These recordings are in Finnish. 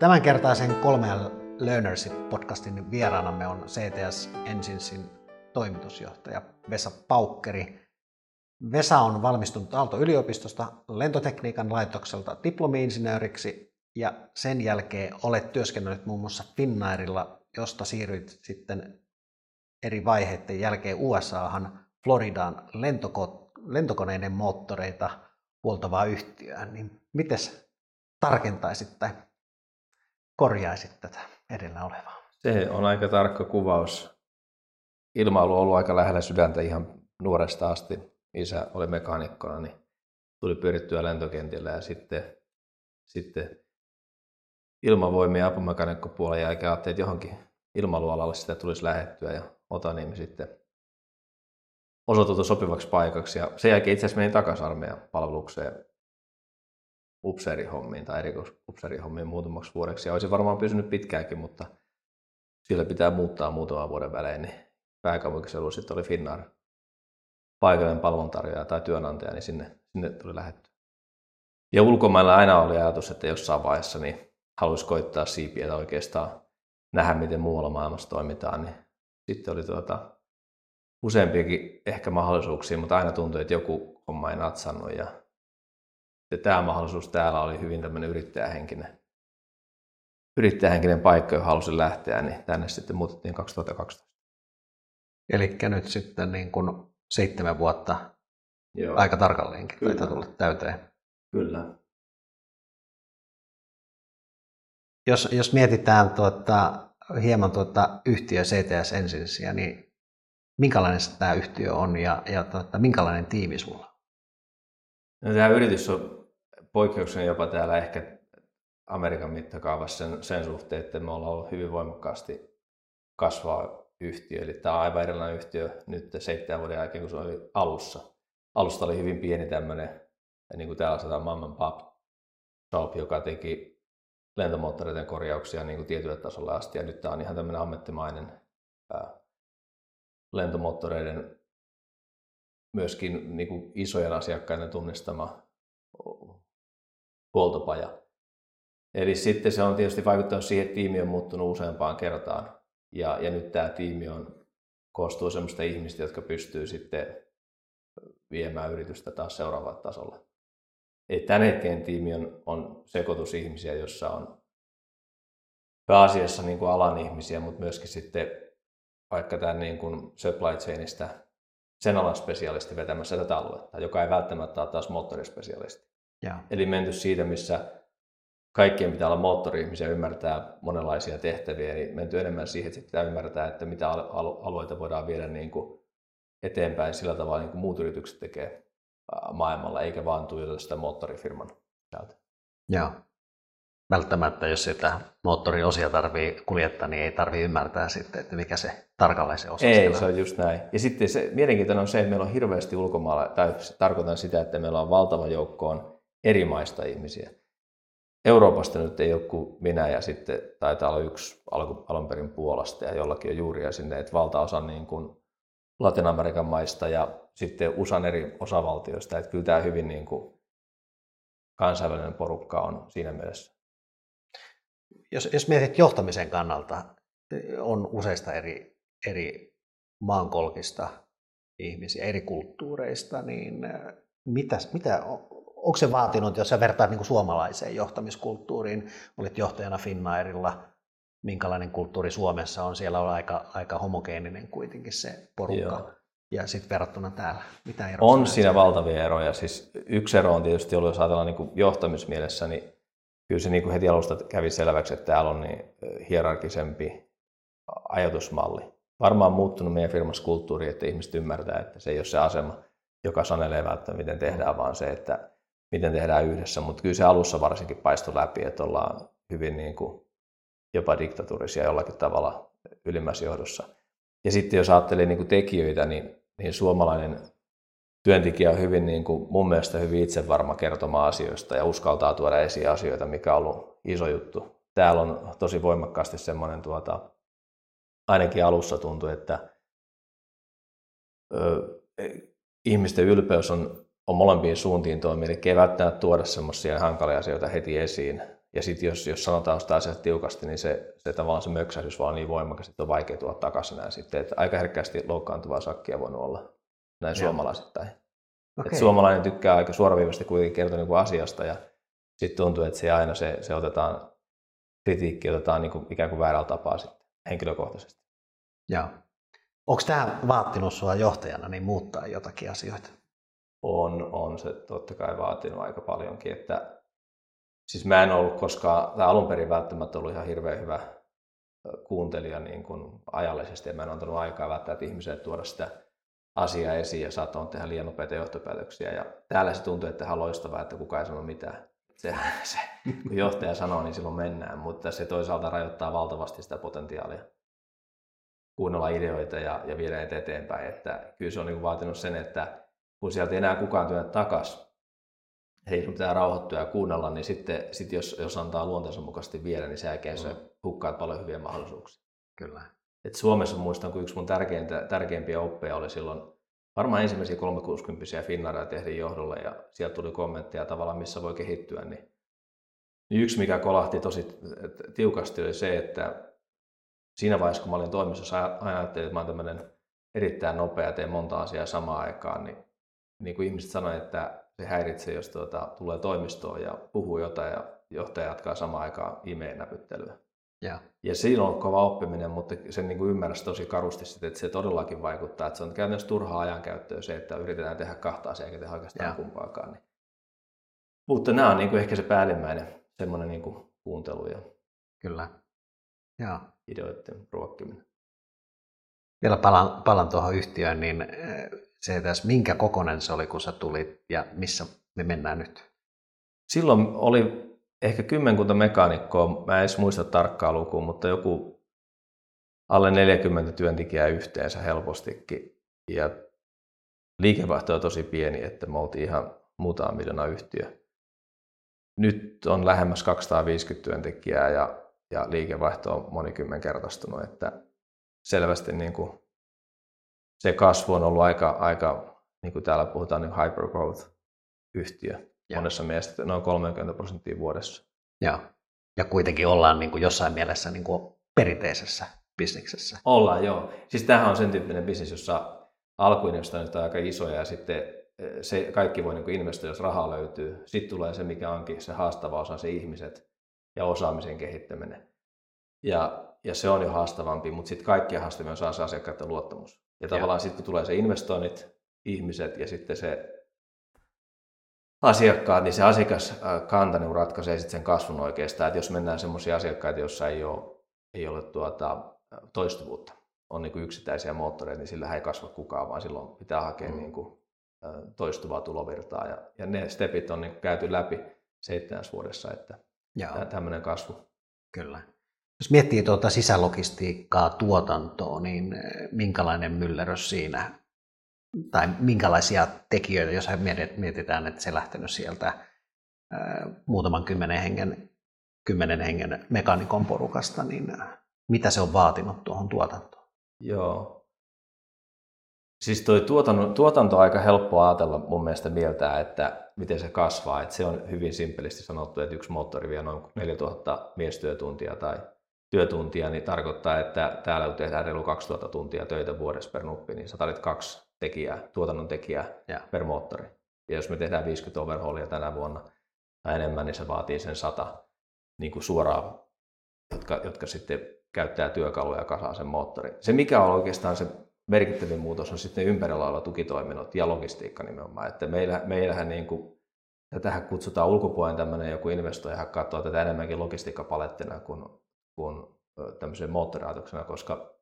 Tämänkertaisen 3L Learnership-podcastin vieraanamme on CTS Ensinesin toimitusjohtaja Vesa Paukkeri. Vesa on valmistunut Aalto-yliopistosta lentotekniikan laitokselta diplomi-insinööriksi ja sen jälkeen olet työskennellyt muun muassa Finnairilla, josta siirryit sitten eri vaiheiden jälkeen USAhan Floridaan lentoko- lentokoneiden moottoreita huoltavaa yhtiöä. Niin mites tarkentaisit tai korjaisit tätä edellä olevaa? Se on aika tarkka kuvaus. Ilmailu on ollut aika lähellä sydäntä ihan nuoresta asti. Isä oli mekaanikkona, niin tuli pyörittyä lentokentillä ja sitten, sitten ilmavoimien apumekaanikkopuolen jälkeen ajattelin, että johonkin ilmailualalle sitä tulisi lähettyä ja Otaniemi sitten osoitettu sopivaksi paikaksi. Ja sen jälkeen itse asiassa menin takaisin armeijan palvelukseen upseerihommiin tai erikoisupseerihommiin muutamaksi vuodeksi. Ja olisin varmaan pysynyt pitkäänkin, mutta sillä pitää muuttaa muutaman vuoden välein. Niin pääkaupunkiseudulla sitten oli Finnair paikallinen palveluntarjoaja tai työnantaja, niin sinne, sinne tuli lähetty. Ja ulkomailla aina oli ajatus, että jossain vaiheessa niin haluaisi koittaa siipiä tai oikeastaan nähdä, miten muualla maailmassa toimitaan. Niin sitten oli tuota, useampiakin ehkä mahdollisuuksia, mutta aina tuntui, että joku homma ei natsannut. Ja tämä mahdollisuus täällä oli hyvin tämmöinen yrittäjähenkinen, yrittäjähenkinen paikka, johon halusin lähteä, niin tänne sitten muutettiin 2012. Eli nyt sitten niin kuin seitsemän vuotta Joo. aika tarkalleenkin Kyllä. taitaa tulla täyteen. Kyllä. Jos, jos mietitään tuota, hieman tuota yhtiö CTS Ensinsiä, niin minkälainen tämä yhtiö on ja, ja tuota, minkälainen tiimi sulla? No, tämä yritys on poikkeuksena jopa täällä ehkä Amerikan mittakaavassa sen, sen suhteen, että me ollaan ollut hyvin voimakkaasti kasvaa yhtiö. Eli tämä on aivan erilainen yhtiö nyt seitsemän vuoden jälkeen, kun se oli alussa. Alusta oli hyvin pieni tämmöinen, niin kuin täällä sanotaan Mamman Pop Shop, joka teki lentomoottoreiden korjauksia niin kuin tietylle tasolle asti. Ja nyt tämä on ihan tämmöinen ammattimainen ää, lentomoottoreiden myöskin niin kuin isojen asiakkaiden tunnistama huoltopaja. Eli sitten se on tietysti vaikuttanut siihen, että tiimi on muuttunut useampaan kertaan. Ja, ja nyt tämä tiimi on, koostuu sellaista ihmistä, jotka pystyy sitten viemään yritystä taas seuraavalle tasolle. Eli tämän hetken tiimi on, on sekoitus ihmisiä, jossa on pääasiassa niin kuin alan ihmisiä, mutta myöskin sitten vaikka tämän niin kuin supply chainista sen alan spesialisti vetämässä tätä aluetta, joka ei välttämättä ole taas moottorispesialisti. Ja. Eli menty siitä, missä kaikkien pitää olla moottori-ihmisiä ymmärtää monenlaisia tehtäviä, niin menty enemmän siihen, että pitää ymmärtää, että mitä alueita voidaan viedä niin kuin eteenpäin sillä tavalla, niin kuin muut yritykset tekee maailmalla, eikä vaan tuijota sitä moottorifirman sieltä. Joo. Välttämättä, jos sitä moottoriosia tarvii kuljettaa, niin ei tarvitse ymmärtää sitten, että mikä se tarkalleen se osa Ei, siellä. se on just näin. Ja sitten se mielenkiintoinen on se, että meillä on hirveästi ulkomailla, tai tarkoitan sitä, että meillä on valtava joukkoon eri maista ihmisiä. Euroopasta nyt ei ole kuin minä ja sitten taitaa olla yksi alun perin Puolasta ja jollakin on juuria sinne, että valtaosa niin kuin Latin-Amerikan maista ja sitten USAn eri osavaltioista, että kyllä tämä hyvin niin kuin kansainvälinen porukka on siinä mielessä. Jos, jos mietit johtamisen kannalta, on useista eri, eri maankolkista ihmisiä, eri kulttuureista, niin äh, mitäs, mitä, onko se vaatinut, jos sä vertaat niin suomalaiseen johtamiskulttuuriin, olit johtajana Finnairilla, minkälainen kulttuuri Suomessa on, siellä on aika, aika homogeeninen kuitenkin se porukka. Joo. Ja sitten verrattuna täällä, mitä eroja? On siinä valtavia eroja. Siis yksi ero on tietysti ollut, jos ajatellaan niin johtamismielessä, niin kyllä se niin kuin heti alusta kävi selväksi, että täällä on niin hierarkisempi ajatusmalli. Varmaan muuttunut meidän firmassa kulttuuri, että ihmiset ymmärtää, että se ei ole se asema, joka sanelee välttämättä, miten tehdään, vaan se, että miten tehdään yhdessä, mutta kyllä se alussa varsinkin paistui läpi, että ollaan hyvin niin kuin jopa diktatuurisia jollakin tavalla ylimmässä johdossa. Ja sitten jos ajattelee niin kuin tekijöitä, niin, niin suomalainen työntekijä on hyvin, niin kuin, mun mielestä hyvin itsevarma kertomaan asioista ja uskaltaa tuoda esiin asioita, mikä on ollut iso juttu. Täällä on tosi voimakkaasti semmoinen, tuota, ainakin alussa tuntui, että ö, ihmisten ylpeys on on molempiin suuntiin toimii, eli ei välttämättä tuoda semmoisia hankalia asioita heti esiin. Ja sitten jos, jos sanotaan sitä asiat tiukasti, niin se, se tavallaan se möksähdys vaan niin voimakas, että on vaikea tuoda takaisin näin sitten. Että aika herkästi loukkaantuvaa sakkia voinut olla näin Joo. suomalaisittain. Okay. suomalainen tykkää aika suoraviivasti kuitenkin kertoa niin kuin asiasta ja sitten tuntuu, että se aina se, se otetaan, kritiikki otetaan niin kuin ikään kuin väärällä tapaa sitten henkilökohtaisesti. Joo. Onko tämä vaatinut sinua johtajana niin muuttaa jotakin asioita? On, on se totta kai vaatinut aika paljonkin. Että, siis mä en ollut koskaan, tai alun perin välttämättä ollut ihan hirveän hyvä kuuntelija niin kuin ajallisesti, ja mä en antanut aikaa välttämättä ihmiselle tuoda sitä asiaa esiin ja saatoin tehdä liian nopeita johtopäätöksiä. Ja täällä se tuntuu, että ihan loistavaa, että kukaan ei sano mitään. Se, se, kun johtaja sanoo, niin silloin mennään, mutta se toisaalta rajoittaa valtavasti sitä potentiaalia kuunnella ideoita ja, ja viedä eteenpäin. Että kyllä se on niin vaatinut sen, että kun sieltä ei enää kukaan työnnä takaisin, hei sun pitää rauhoittua ja kuunnella, niin sitten sit jos, jos antaa luonteensa mukaisesti viedä, niin sen jälkeen mm. se hukkaat paljon hyviä mahdollisuuksia. Kyllä. Et Suomessa muistan, kun yksi mun tärkeintä, tärkeimpiä oppeja oli silloin, varmaan ensimmäisiä 360 Finnaaria tehdin johdolle ja sieltä tuli kommentteja tavallaan, missä voi kehittyä, niin, niin yksi, mikä kolahti tosi tiukasti, oli se, että siinä vaiheessa, kun mä olin toimistossa, aina ajattelin, että mä olen tämmöinen erittäin nopea ja teen monta asiaa samaan aikaan, niin, niin kuin ihmiset sanoivat, että se häiritsee, jos tuota, tulee toimistoon ja puhuu jotain ja johtaja jatkaa samaan aikaan e näpyttelyä. Ja. ja siinä on kova oppiminen, mutta sen niin kuin ymmärrä tosi karusti, sit, että se todellakin vaikuttaa. Että se on käytännössä turhaa ajankäyttöä se, että yritetään tehdä kahta asiaa eikä tehdä oikeastaan ja. kumpaakaan. Niin. Mutta nämä on niin kuin ehkä se päällimmäinen semmoinen niin kuin kuuntelu ja Kyllä. Ja. ideoiden ruokkiminen. Vielä palaan, palaan tuohon yhtiöön, niin se tässä, minkä kokonen se oli, kun sä tulit ja missä me mennään nyt? Silloin oli ehkä kymmenkunta mekaanikkoa, mä en edes muista tarkkaa lukua, mutta joku alle 40 työntekijää yhteensä helpostikin. Ja liikevaihto on tosi pieni, että me oltiin ihan muutama miljoona yhtiö. Nyt on lähemmäs 250 työntekijää ja, ja liikevaihto on monikymmenkertaistunut, että selvästi niin kuin se kasvu on ollut aika, aika niin kuin täällä puhutaan, niin hypergrowth-yhtiö ja. monessa mielessä noin 30 prosenttia vuodessa. Ja, ja kuitenkin ollaan niin kuin jossain mielessä niin kuin perinteisessä bisneksessä. Ollaan, joo. Siis tämähän on sen tyyppinen bisnes, jossa alkuinvestoinnit on aika isoja ja sitten eh, se kaikki voi niin investoida, jos rahaa löytyy. Sitten tulee se, mikä onkin se haastava osa, se ihmiset ja osaamisen kehittäminen. Ja, ja se on jo haastavampi, mutta sitten kaikkia haastavia on saa se asiakkaiden luottamus. Ja tavallaan sitten kun tulee se investoinnit, ihmiset ja sitten se asiakkaat, niin se asiakaskanta niin ratkaisee sitten sen kasvun oikeastaan. Että jos mennään semmoisia asiakkaita, joissa ei ole, ei ole tuota, toistuvuutta, on niin kuin yksittäisiä moottoreita, niin sillä ei kasva kukaan, vaan silloin pitää hakea mm. niin kuin, toistuvaa tulovirtaa. Ja, ja ne stepit on niin käyty läpi seitsemäs vuodessa, että tämmöinen kasvu. Kyllä. Jos miettii tuota sisälogistiikkaa, tuotantoa, niin minkälainen myllerys siinä tai minkälaisia tekijöitä, jos mietitään, että se lähtenyt sieltä muutaman kymmenen hengen, kymmenen hengen mekanikon porukasta, niin mitä se on vaatinut tuohon tuotantoon? Joo. Siis tuo tuotanto, tuotanto on aika helppo ajatella mun mielestä mieltää, että miten se kasvaa. Että se on hyvin simpelisti sanottu, että yksi moottori vie noin 4000 miestyötuntia tai työtuntia, niin tarkoittaa, että täällä kun tehdään reilu 2000 tuntia töitä vuodessa per nuppi, niin sä tarvitset kaksi tekijää, tuotannon tekijää ja. per moottori. Ja jos me tehdään 50 overhaulia tänä vuonna tai enemmän, niin se vaatii sen 100 niin kuin suoraan, jotka, jotka sitten käyttää työkaluja ja kasaa sen moottorin. Se mikä on oikeastaan se merkittävin muutos on sitten ympärillä oleva tukitoiminnot ja logistiikka nimenomaan. Että meillä, meillähän niin kuin, tätähän kutsutaan ulkopuolen tämmöinen joku investoija katsoo tätä enemmänkin logistiikkapalettina kuin, kuin tämmöisen moottoriaatoksena, koska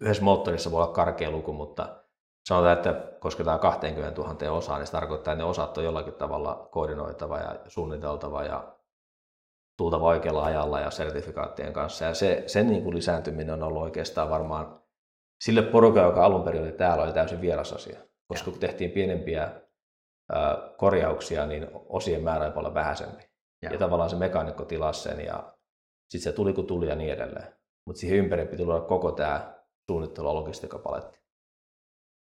yhdessä moottorissa voi olla karkea luku, mutta sanotaan, että kosketaan 20 000 osaa, niin se tarkoittaa, että ne osat on jollakin tavalla koordinoitava ja suunniteltava ja tultava oikealla ajalla ja sertifikaattien kanssa. Ja se, sen niin kuin lisääntyminen on ollut oikeastaan varmaan sille porukalle, joka alun perin oli täällä, oli täysin vieras asia. Koska kun tehtiin pienempiä korjauksia, niin osien määrä oli paljon vähäisempi. Ja, ja tavallaan se mekaanikko tilasi sen ja sitten se tuli kun tuli ja niin edelleen. Mutta siihen ympärille piti tulla koko tämä suunnittelu- ja logistiikkapaletti.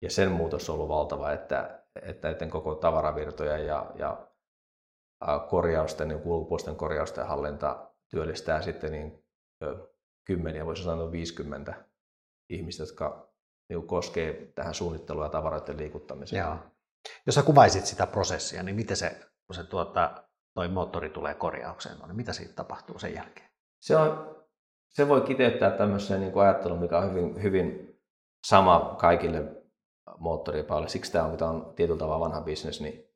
Ja sen muutos on ollut valtava, että, että, että koko tavaravirtoja ja, ja korjausten, niin ulkopuolisten korjausten hallinta työllistää sitten niin kymmeniä, voisi sanoa 50 ihmistä, jotka niin koskee tähän suunnitteluun ja tavaroiden liikuttamiseen. Joo. Jos sä kuvaisit sitä prosessia, niin miten se, kun se tuota, toi moottori tulee korjaukseen, niin mitä siitä tapahtuu sen jälkeen? Se, on, se voi kiteyttää tämmöiseen niin ajatteluun, mikä on hyvin, hyvin sama kaikille moottoripaille. Siksi tämä on, tämä on tietyllä tavalla vanha bisnes, niin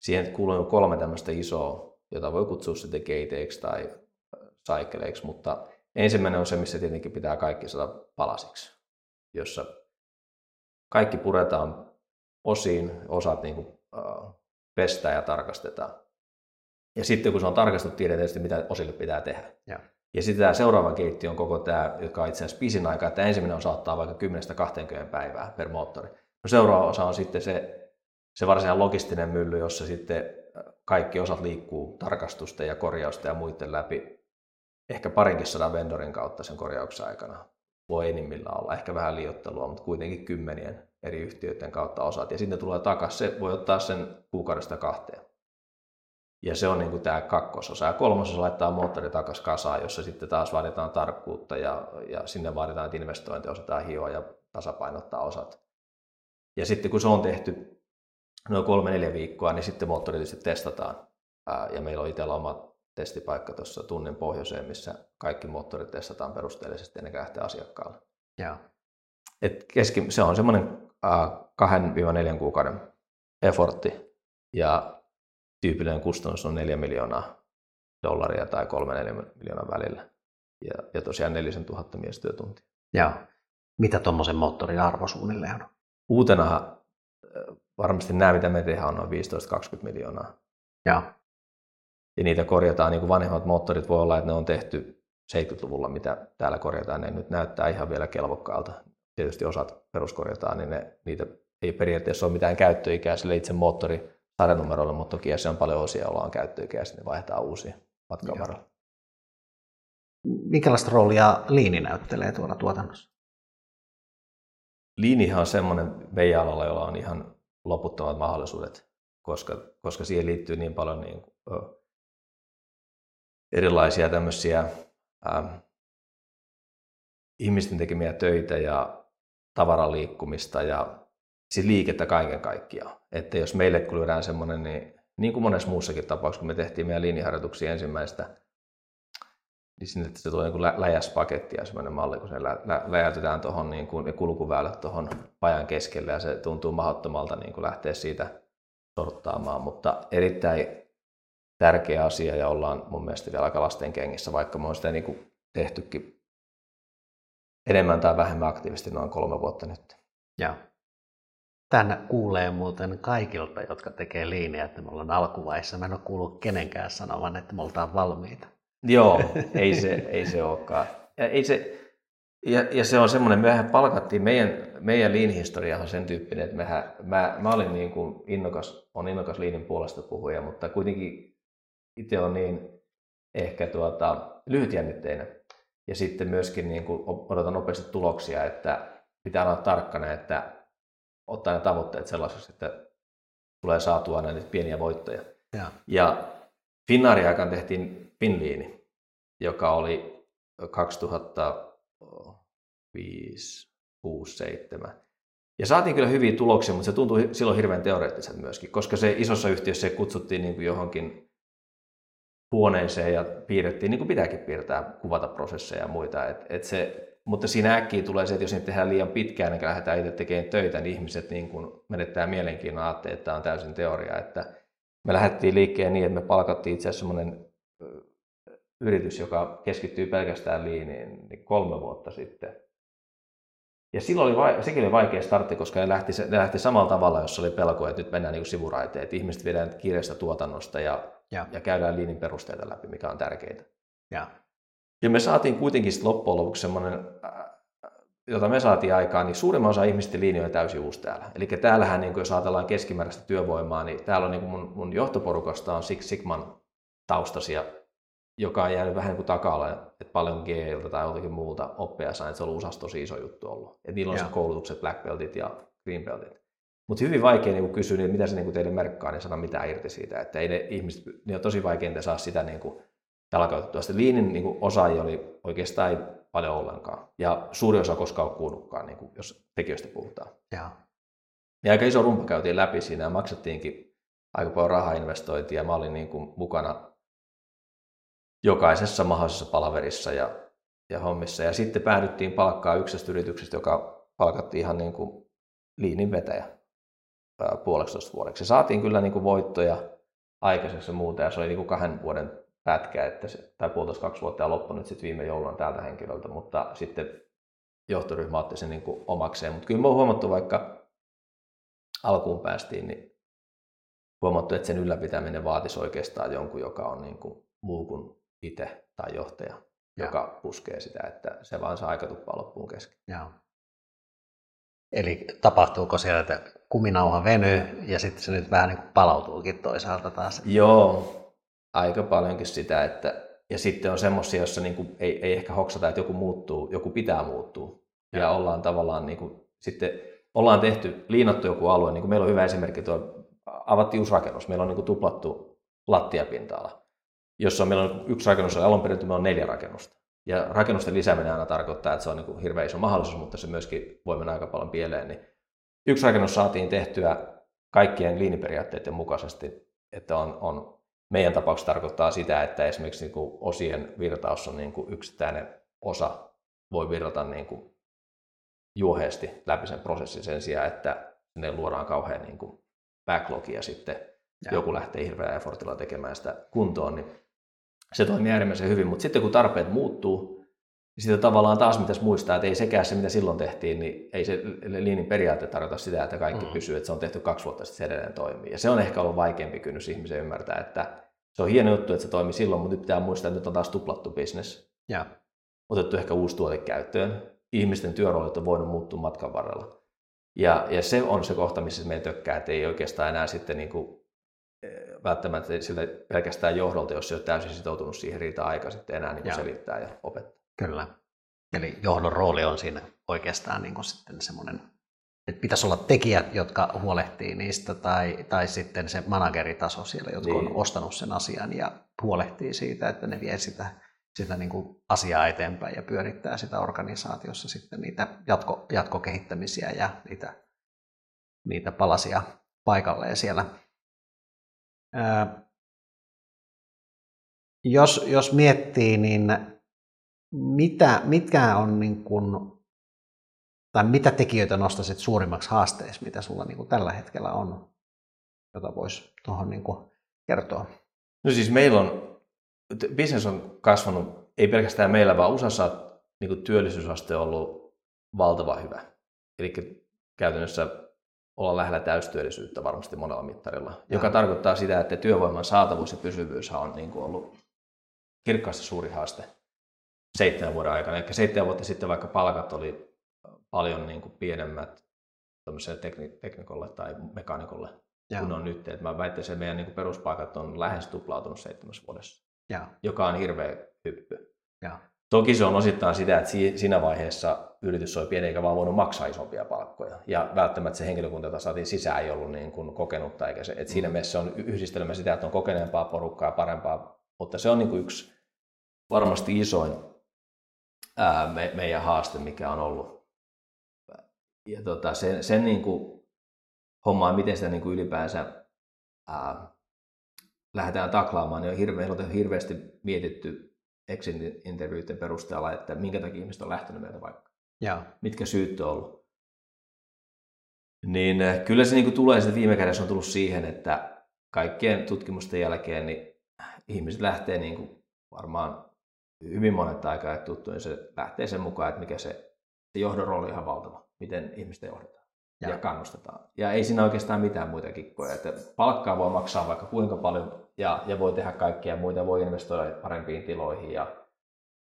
siihen kuuluu kolme tämmöistä isoa, jota voi kutsua sitten gateiksi tai cycleiksi, mutta ensimmäinen on se, missä tietenkin pitää kaikki saada palasiksi, jossa kaikki puretaan osiin, osat niin kuin, äh, pestään ja tarkastetaan. Ja sitten kun se on tarkastettu, tiedetään tietysti, mitä osille pitää tehdä. Ja, ja sitten tämä seuraava keitti on koko tämä, joka on itse asiassa pisin aika, että ensimmäinen osa ottaa vaikka 10-20 päivää per moottori. No seuraava osa on sitten se, se varsinainen logistinen mylly, jossa sitten kaikki osat liikkuu tarkastusten ja korjausten ja muiden läpi ehkä parinkin sadan vendorin kautta sen korjauksen aikana. Voi enimmillään olla, ehkä vähän liottelua, mutta kuitenkin kymmenien eri yhtiöiden kautta osat. Ja sitten tulee takaisin, se voi ottaa sen kuukaudesta kahteen. Ja se on niin kuin tämä kakkososa. Ja kolmasosa laittaa moottori takaisin kasaan, jossa sitten taas vaaditaan tarkkuutta ja, ja sinne vaaditaan, että investointi osataan hioa ja tasapainottaa osat. Ja sitten kun se on tehty noin kolme neljä viikkoa, niin sitten moottori tietysti testataan. Ja meillä on itsellä oma testipaikka tuossa tunnin pohjoiseen, missä kaikki moottorit testataan perusteellisesti ennen kuin lähtee asiakkaalle. Joo. Et keski, se on semmoinen kahden 4 kuukauden effortti ja tyypillinen kustannus on 4 miljoonaa dollaria tai 3-4 miljoonaa välillä. Ja, ja tosiaan 4000 miestyötuntia. Joo. Mitä tuommoisen moottorin arvo suunnilleen on? Uutena varmasti nämä, mitä me tehdään, on noin 15-20 miljoonaa. Joo. Ja niitä korjataan, niin kuin vanhemmat moottorit voi olla, että ne on tehty 70-luvulla, mitä täällä korjataan, ne nyt näyttää ihan vielä kelvokkaalta. Tietysti osat peruskorjataan, niin ne, niitä ei periaatteessa ole mitään käyttöikää sille itse moottori sarjanumerolle, mutta toki se on paljon osia, joilla on käyttöikää, niin vaihdetaan uusia matkan varrella. Minkälaista roolia liini näyttelee tuolla tuotannossa? Liinihan on semmoinen meidän alalla, jolla on ihan loputtomat mahdollisuudet, koska, koska siihen liittyy niin paljon niin, ö, erilaisia tämmöisiä ähm, ihmisten tekemiä töitä ja tavaran liikkumista ja siis liikettä kaiken kaikkiaan. Että jos meille kun semmoinen, niin, niin kuin monessa muussakin tapauksessa, kun me tehtiin meidän linjaharjoituksia ensimmäistä, niin sinne se tulee niin lä- läjäspaketti ja semmoinen malli, kun se lä- lä- läjäytetään tuohon niin kuin, kulkuväylät tuohon pajan keskelle ja se tuntuu mahdottomalta niin kuin lähteä siitä sorttaamaan, mutta erittäin tärkeä asia ja ollaan mun mielestä vielä aika lasten kengissä, vaikka me on sitä niin kuin tehtykin enemmän tai vähemmän aktiivisesti noin kolme vuotta nyt. Joo. Tän kuulee muuten kaikilta, jotka tekee liiniä, että me ollaan alkuvaiheessa. Mä en ole kuullut kenenkään sanovan, että me oltaan valmiita. Joo, ei se, ei se olekaan. Ja, ei se, ja, ja se on semmoinen, mehän palkattiin, meidän, meidän liin-historia on sen tyyppinen, että mehän, mä, mä olin niin kuin innokas, on innokas liinin puolesta puhuja, mutta kuitenkin itse on niin ehkä tuota, lyhytjännitteinen. Ja sitten myöskin niin kuin odotan nopeasti tuloksia, että pitää olla tarkkana, että ottaa ne tavoitteet sellaisiksi, että tulee saatua näitä pieniä voittoja. Ja, ja Finnaarin aikaan tehtiin Finliini, joka oli 2005, 6, 7. Ja saatiin kyllä hyviä tuloksia, mutta se tuntui silloin hirveän teoreettiselta myöskin, koska se isossa yhtiössä se kutsuttiin niin kuin johonkin huoneeseen ja piirrettiin, niin kuin pitääkin piirtää, kuvata prosesseja ja muita. Et, et se, mutta siinä äkkiä tulee se, että jos niitä tehdään liian pitkään, niin lähdetään itse tekemään töitä, niin ihmiset niin kuin menettää mielenkiinnon ajattelee, että tämä on täysin teoria. Että me lähdettiin liikkeen niin, että me palkattiin itse asiassa semmoinen yritys, joka keskittyy pelkästään liiniin niin kolme vuotta sitten. Ja silloin oli, sekin oli vaikea startti, koska ne lähti, ne lähti samalla tavalla, jos oli pelko, että nyt mennään niin sivuraiteen, että ihmiset viedään kiireistä tuotannosta ja, ja. ja käydään liinin perusteita läpi, mikä on tärkeää. Ja, ja me saatiin kuitenkin loppujen lopuksi semmoinen, jota me saatiin aikaan, niin suurimman osa ihmisten linjoja täysin uusi täällä. Eli täällähän, niin jos ajatellaan keskimääräistä työvoimaa, niin täällä on niin mun, mun johtoporukasta on Six Sigman taustasia joka on jäänyt vähän niin kuin taka että paljon G-iltä tai jotakin muuta oppia sain, että se on ollut USAssa tosi iso juttu ollut. Että niillä on se koulutukset, black beltit ja green beltit. Mutta hyvin vaikea niin kysyä, niin mitä se niin teille merkkaa, niin sanoa mitään irti siitä. Että ei ne ihmiset, niin on tosi vaikea, että saa sitä niin kuin, jalkautettua. Sitten liinin niin osaajia oli oikeastaan ei paljon ollenkaan. Ja suuri osa koskaan kuunnutkaan, niin kuin, jos tekijöistä puhutaan. Ja. ja aika iso rumpa käytiin läpi siinä ja maksettiinkin aika paljon rahaa investointia. Mä olin niin kuin mukana jokaisessa mahdollisessa palaverissa ja, ja hommissa. Ja sitten päädyttiin palkkaa yksittäistä yrityksestä, joka palkattiin ihan niin kuin liinin vetäjä puolestoista vuodeksi. Se saatiin kyllä niin kuin voittoja aikaiseksi ja muuta, ja se oli niin kuin kahden vuoden pätkä, että se, tai puolitoista kaksi vuotta ja loppunut sitten viime jouluna tältä henkilöltä, mutta sitten johtoryhmä otti sen niin kuin omakseen. Mutta kyllä me on huomattu, vaikka alkuun päästiin, niin huomattu, että sen ylläpitäminen vaatisi oikeastaan jonkun, joka on niin kuin muu kuin itse tai johtaja, ja. joka puskee sitä, että se vaan saa aika tuppaa loppuun kesken. Ja. Eli tapahtuuko siellä, että kuminauha venyy ja sitten se nyt vähän niin kuin palautuukin toisaalta taas? Joo, aika paljonkin sitä, että ja sitten on semmoisia, joissa niin kuin ei, ei ehkä hoksata, että joku muuttuu, joku pitää muuttua. Ja, ja ollaan tavallaan niin kuin, sitten ollaan tehty, liinattu joku alue, niin kuin meillä on hyvä esimerkki, tuo avattiin uusi rakennus, meillä on niin kuin tuplattu lattiapinta-ala, jossa meillä on yksi rakennus, alun perin meillä on neljä rakennusta. Ja rakennusten lisääminen aina tarkoittaa, että se on niin kuin hirveän iso mahdollisuus, mutta se myöskin voi mennä aika paljon pieleen. Niin yksi rakennus saatiin tehtyä kaikkien liiniperiaatteiden mukaisesti, että on, on meidän tapauksessa tarkoittaa sitä, että esimerkiksi niin kuin osien virtaus on niin kuin yksittäinen osa voi virrata niin kuin juoheesti läpi sen prosessin sen sijaan, että ne luodaan kauhean niin kuin backlogia sitten ja. joku lähtee hirveällä effortilla tekemään sitä kuntoon, niin se toimii äärimmäisen hyvin. Mutta sitten kun tarpeet muuttuu, sitten tavallaan taas mitäs muistaa, että ei sekään se, mitä silloin tehtiin, niin ei se liinin periaate tarkoita sitä, että kaikki mm. pysyy, että se on tehty kaksi vuotta sitten, se edelleen toimii. Ja se on ehkä ollut vaikeampi kynnys ihmisen ymmärtää, että se on hieno juttu, että se toimii silloin, mutta nyt pitää muistaa, että nyt on taas tuplattu bisnes. Ja. Otettu ehkä uusi tuote käyttöön. Ihmisten työroolit on voinut muuttua matkan varrella. Ja, ja se on se kohta, missä me tökkää, että ei oikeastaan enää sitten niin kuin, eh, välttämättä sille pelkästään johdolta, jos se on täysin sitoutunut siihen riitä aika sitten enää niin kuin selittää ja opettaa. Kyllä. Eli johdon rooli on siinä oikeastaan niin kuin sitten semmoinen, että pitäisi olla tekijät, jotka huolehtii niistä, tai, tai sitten se manageritaso siellä, jotka niin. on ostanut sen asian ja huolehtii siitä, että ne vie sitä, sitä niin kuin asiaa eteenpäin ja pyörittää sitä organisaatiossa sitten niitä jatko, jatkokehittämisiä ja niitä, niitä palasia paikalleen siellä. Ää, jos, jos miettii, niin mitä, mitkä on niin kuin, tai mitä tekijöitä nostaisit suurimmaksi haasteeksi, mitä sulla niin kuin tällä hetkellä on, jota voisi tuohon niin kuin kertoa? No siis meillä on, business on kasvanut, ei pelkästään meillä, vaan USAssa niin kuin työllisyysaste on ollut valtava hyvä. Eli käytännössä olla lähellä täystyöllisyyttä varmasti monella mittarilla, ja. joka tarkoittaa sitä, että työvoiman saatavuus ja pysyvyys on niin kuin ollut kirkkaasti suuri haaste seitsemän vuoden aikana. Eli seitsemän vuotta sitten vaikka palkat oli paljon niin kuin pienemmät tekni- teknikolle tai mekaanikolle ja. kuin on nyt. Et mä väittäisin, että meidän niin kuin peruspalkat on lähes tuplautunut seitsemässä vuodessa, ja. joka on hirveä hyppy. Ja. Toki se on osittain sitä, että siinä vaiheessa yritys oli pieni eikä vaan voinut maksaa isompia palkkoja. Ja välttämättä se henkilökunta, jota saatiin sisään, ei ollut niin kuin kokenutta. Eikä se, että siinä mm. mielessä on yhdistelmä sitä, että on kokeneempaa porukkaa, parempaa. Mutta se on niin kuin yksi varmasti isoin ää, me, meidän haaste, mikä on ollut. Ja tota, sen, sen niin kuin hommaa, miten sitä niin kuin ylipäänsä ää, lähdetään taklaamaan, niin on hirve, hirveästi mietitty exit-intervyyiden perusteella, että minkä takia ihmiset on lähtenyt meiltä vaikka. Ja. Mitkä syyt on ollut. Niin kyllä se niin kuin tulee, että viime kädessä on tullut siihen, että kaikkien tutkimusten jälkeen niin ihmiset lähtee niin kuin varmaan hyvin monet aikaa tuttu, niin se lähtee sen mukaan, että mikä se, se johdon rooli on ihan valtava, miten ihmistä johdetaan ja. ja kannustetaan. Ja ei siinä oikeastaan mitään muita kikkoja. Että palkkaa voi maksaa vaikka kuinka paljon ja, ja voi tehdä kaikkia muita, voi investoida parempiin tiloihin ja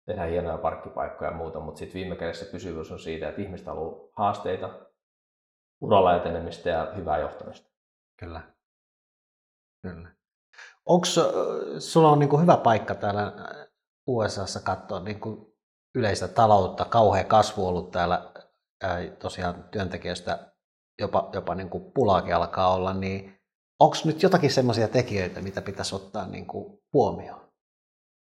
tehdä hienoja parkkipaikkoja ja muuta, mutta sitten viime kädessä pysyvyys on siitä, että ihmistä haluaa haasteita, uralla etenemistä ja hyvää johtamista. Kyllä. Kyllä. Onko sulla on niin hyvä paikka täällä USAssa katsoa niin kuin yleistä taloutta, kauhea kasvu ollut täällä ää, tosiaan työntekijöistä jopa, jopa niin kuin pulaakin alkaa olla, niin onko nyt jotakin semmoisia tekijöitä, mitä pitäisi ottaa niin kuin huomioon?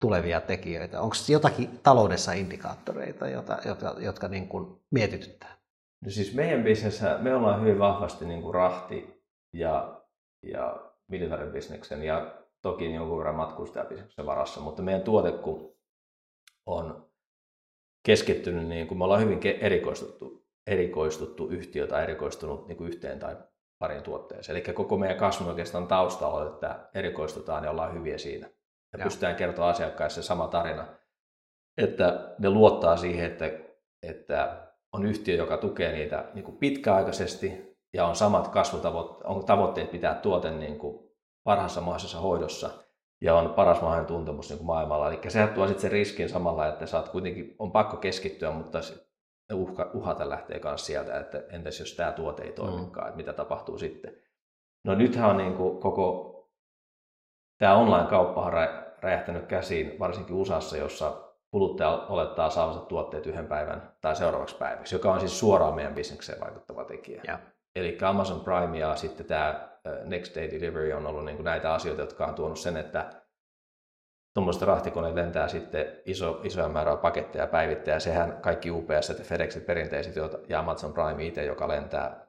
tulevia tekijöitä? Onko jotakin taloudessa indikaattoreita, jotka, jotka, jotka niin kuin mietityttää? No siis meidän bisnessä, me ollaan hyvin vahvasti niin kuin rahti ja, ja militaaribisneksen ja toki jonkun verran matkustajabisneksen varassa, mutta meidän tuote kun on keskittynyt, niin kuin me ollaan hyvin erikoistuttu, erikoistuttu yhtiö tai erikoistunut niin kuin yhteen tai parin tuotteeseen. Eli koko meidän kasvun oikeastaan taustalla on, että erikoistutaan ja ollaan hyviä siinä. Ja, ja. pystytään kertoa asiakkaille se sama tarina, että ne luottaa siihen, että, että on yhtiö, joka tukee niitä niin kuin pitkäaikaisesti ja on samat kasvutavoitteet, on tavoitteet pitää tuote niin kuin parhaassa mahdollisessa hoidossa ja on paras mahdollinen tuntemus niin kuin maailmalla. Eli se tuo sitten sen riskin samalla, että saat kuitenkin, on pakko keskittyä, mutta uhka, uhata lähtee myös sieltä, että entäs jos tämä tuote ei toimikaan, mm. että mitä tapahtuu sitten. No nythän on niin kuin koko tämä online-kauppa on räjähtänyt käsiin, varsinkin USAssa, jossa kuluttaja olettaa saavansa tuotteet yhden päivän tai seuraavaksi päiväksi, joka on siis suoraan meidän bisnekseen vaikuttava tekijä. Ja. Eli Amazon Prime ja sitten tämä Next Day Delivery on ollut niin kuin näitä asioita, jotka on tuonut sen, että tuommoista rahtikoneet lentää sitten iso, isoja määrää paketteja päivittäin, ja sehän kaikki UPS ja FedExit perinteiset ja Amazon Prime itse, joka lentää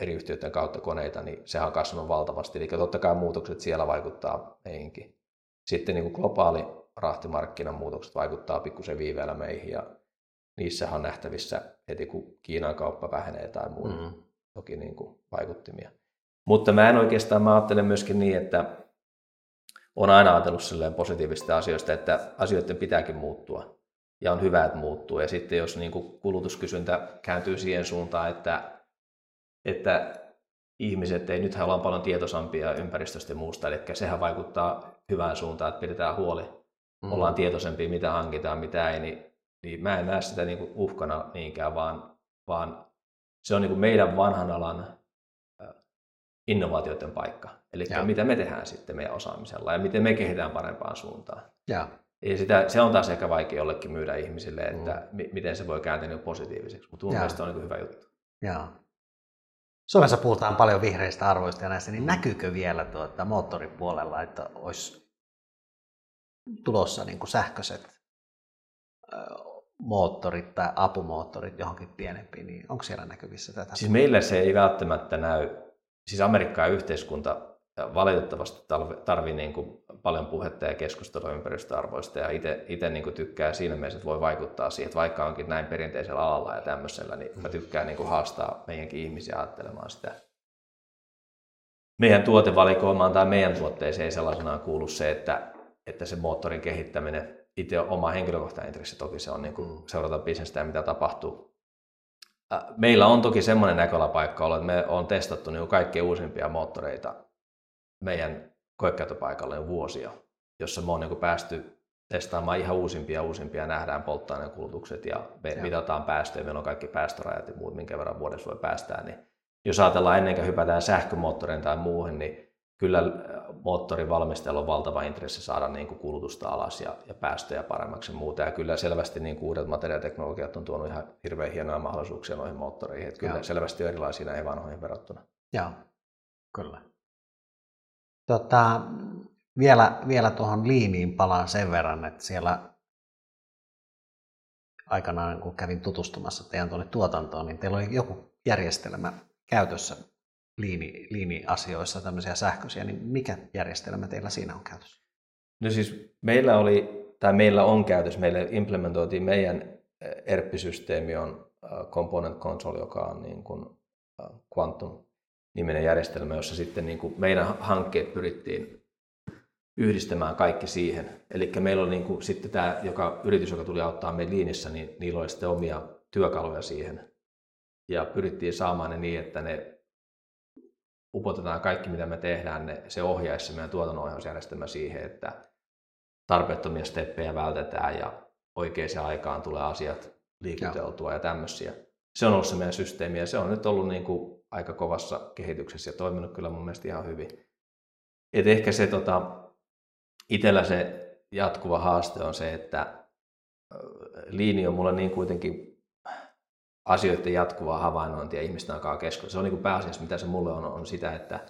eri yhtiöiden kautta koneita, niin sehän on kasvanut valtavasti. Eli totta kai muutokset siellä vaikuttaa meihinkin. Sitten niin kuin globaali rahtimarkkinan muutokset vaikuttaa pikkusen viiveellä meihin ja niissä on nähtävissä heti kun Kiinan kauppa vähenee tai muu, mm. Toki niin kuin vaikuttimia. Mutta mä en oikeastaan, mä ajattelen myöskin niin, että on aina ajatellut silleen positiivista asioista, että asioiden pitääkin muuttua ja on hyvä, että muuttuu. Ja sitten jos niin kuin kulutuskysyntä kääntyy siihen suuntaan, että että ihmiset, ei nythän ollaan paljon tietoisampia ympäristöstä ja muusta, eli sehän vaikuttaa hyvään suuntaan, että pidetään huoli, mm. ollaan tietoisempia, mitä hankitaan, mitä ei, niin, niin mä en näe sitä niin kuin uhkana niinkään, vaan, vaan se on niin kuin meidän vanhan alan innovaatioiden paikka. Eli ja. mitä me tehdään sitten meidän osaamisella ja miten me kehitetään parempaan suuntaan. Ja. Ja sitä, se on taas ehkä vaikea jollekin myydä ihmisille, että mm. miten se voi kääntyä positiiviseksi, mutta mun ja. mielestä on niin hyvä juttu. Ja. Suomessa puhutaan paljon vihreistä arvoista ja näistä, niin näkyykö vielä tuota moottoripuolella, että olisi tulossa niin kuin sähköiset moottorit tai apumoottorit johonkin pienempiin, niin onko siellä näkyvissä tätä? Siis meillä se ei välttämättä näy. Siis Amerikkaa yhteiskunta valitettavasti tarvii niin kuin paljon puhetta ja keskustelua ympäristöarvoista ja itse niin tykkää siinä mielessä, että voi vaikuttaa siihen, että vaikka onkin näin perinteisellä alalla ja tämmöisellä, niin mä tykkään niin kuin haastaa meidänkin ihmisiä ajattelemaan sitä. Meidän tuotevalikoimaan tai meidän tuotteeseen ei sellaisenaan kuulu se, että, että se moottorin kehittäminen, itse oma henkilökohtainen intressi toki se on niin kuin mm. seurata bisnestä ja mitä tapahtuu. Meillä on toki semmoinen näköalapaikka ollut, että me on testattu niin kaikkein uusimpia moottoreita meidän koekäyttöpaikalle vuosia, jossa me on niin päästy testaamaan ihan uusimpia uusimpia, nähdään polttoaineen kulutukset ja me ja. mitataan päästöjä, meillä on kaikki päästörajat ja muut, minkä verran vuodessa voi päästää, niin jos ajatellaan ennen kuin hypätään sähkömoottorin tai muuhun, niin kyllä moottorin valmistelu on valtava intressi saada niin kuin kulutusta alas ja, ja päästöjä paremmaksi ja muuta. Ja kyllä selvästi niin kuin uudet materiaaliteknologiat on tuonut ihan hirveän hienoja mahdollisuuksia noihin moottoreihin. Että kyllä selvästi on erilaisia näihin vanhoihin verrattuna. Joo, kyllä. Tota, vielä, vielä tuohon liiniin palaan sen verran, että siellä aikanaan kun kävin tutustumassa teidän tuonne tuotantoon, niin teillä oli joku järjestelmä käytössä liini, liini-asioissa, tämmöisiä sähköisiä, niin mikä järjestelmä teillä siinä on käytössä? No siis meillä oli, tai meillä on käytössä, meille implementoitiin meidän eh, ERP-systeemi on eh, Component Console, joka on niin kuin eh, Quantum niminen järjestelmä, jossa sitten niin kuin meidän hankkeet pyrittiin yhdistämään kaikki siihen. Eli meillä on niin kuin sitten tämä joka, yritys, joka tuli auttaa meidän liinissä, niin niillä oli sitten omia työkaluja siihen. Ja pyrittiin saamaan ne niin, että ne upotetaan kaikki, mitä me tehdään, ne, se ohjaisi meidän tuotannonohjausjärjestelmä siihen, että tarpeettomia steppejä vältetään ja oikeaan aikaan tulee asiat liikuteltua ja, ja tämmöisiä. Se on ollut se meidän systeemi ja se on nyt ollut niin kuin aika kovassa kehityksessä ja toiminut kyllä mun mielestä ihan hyvin. Et ehkä se tota, itsellä se jatkuva haaste on se, että liini on mulle niin kuitenkin asioiden jatkuvaa havainnointia ihmisten alkaa keskustella. Se on niin kuin pääasiassa, mitä se mulle on, on sitä, että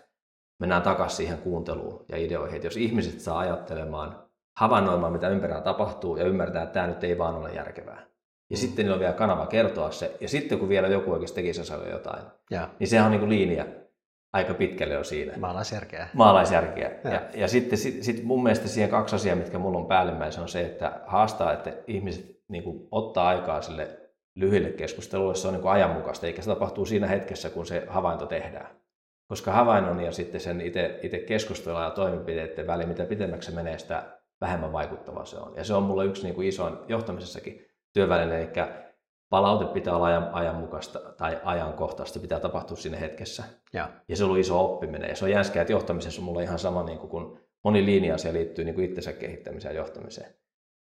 mennään takaisin siihen kuunteluun ja ideoihin. Että jos ihmiset saa ajattelemaan, havainnoimaan, mitä ympärillä tapahtuu ja ymmärtää, että tämä nyt ei vaan ole järkevää. Ja mm. sitten niillä on vielä kanava kertoa se. Ja sitten kun vielä joku oikeasti tekisi osalle jotain, ja. niin sehän on niin kuin linja aika pitkälle jo siinä. Maalaisjärkeä. Maalaisjärkeä. Ja, ja, ja sitten sit, sit mun mielestä siihen kaksi asiaa, mitkä mulla on päällimmäisenä, on se, että haastaa, että ihmiset niin kuin, ottaa aikaa sille lyhyille keskusteluille, se on niin kuin ajanmukaista, eikä se tapahtuu siinä hetkessä, kun se havainto tehdään. Koska havainnon ja sitten sen itse, itse keskustelua ja toimenpiteiden väliin, mitä pitemmäksi se menee, sitä vähemmän vaikuttava se on. Ja se on mulle yksi niin kuin isoin johtamisessakin työväline, eli palaute pitää olla ajan, ajanmukaista tai ajankohtaista, pitää tapahtua siinä hetkessä. Ja, ja se on ollut iso oppiminen. Ja se on jänskää, että johtamisessa on mulla ihan sama, niin kuin, kun moni linja asia liittyy niin kuin itsensä kehittämiseen ja johtamiseen.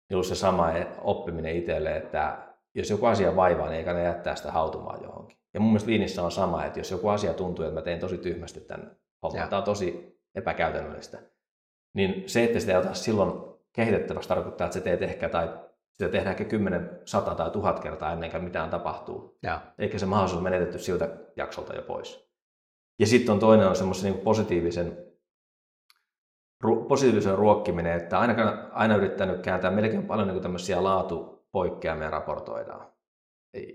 Niin ollut se sama oppiminen itselle, että jos joku asia vaivaa, niin ei kannata jättää sitä hautumaan johonkin. Ja mun mielestä liinissä on sama, että jos joku asia tuntuu, että mä teen tosi tyhmästi tämän homman, tämä on tosi epäkäytännöllistä, niin se, että sitä ei ota silloin kehitettäväksi, tarkoittaa, että se teet ehkä tai sitä tehdään ehkä 10, 100 tai 1000 kertaa ennen kuin mitään tapahtuu. Ja. Eikä se mahdollisuus menetetty siltä jaksolta jo pois. Ja sitten on toinen on semmoisen niin positiivisen, ru, positiivisen ruokkiminen, että aina, aina yrittänyt kääntää melkein paljon niin tämmöisiä laatupoikkeamia raportoidaan,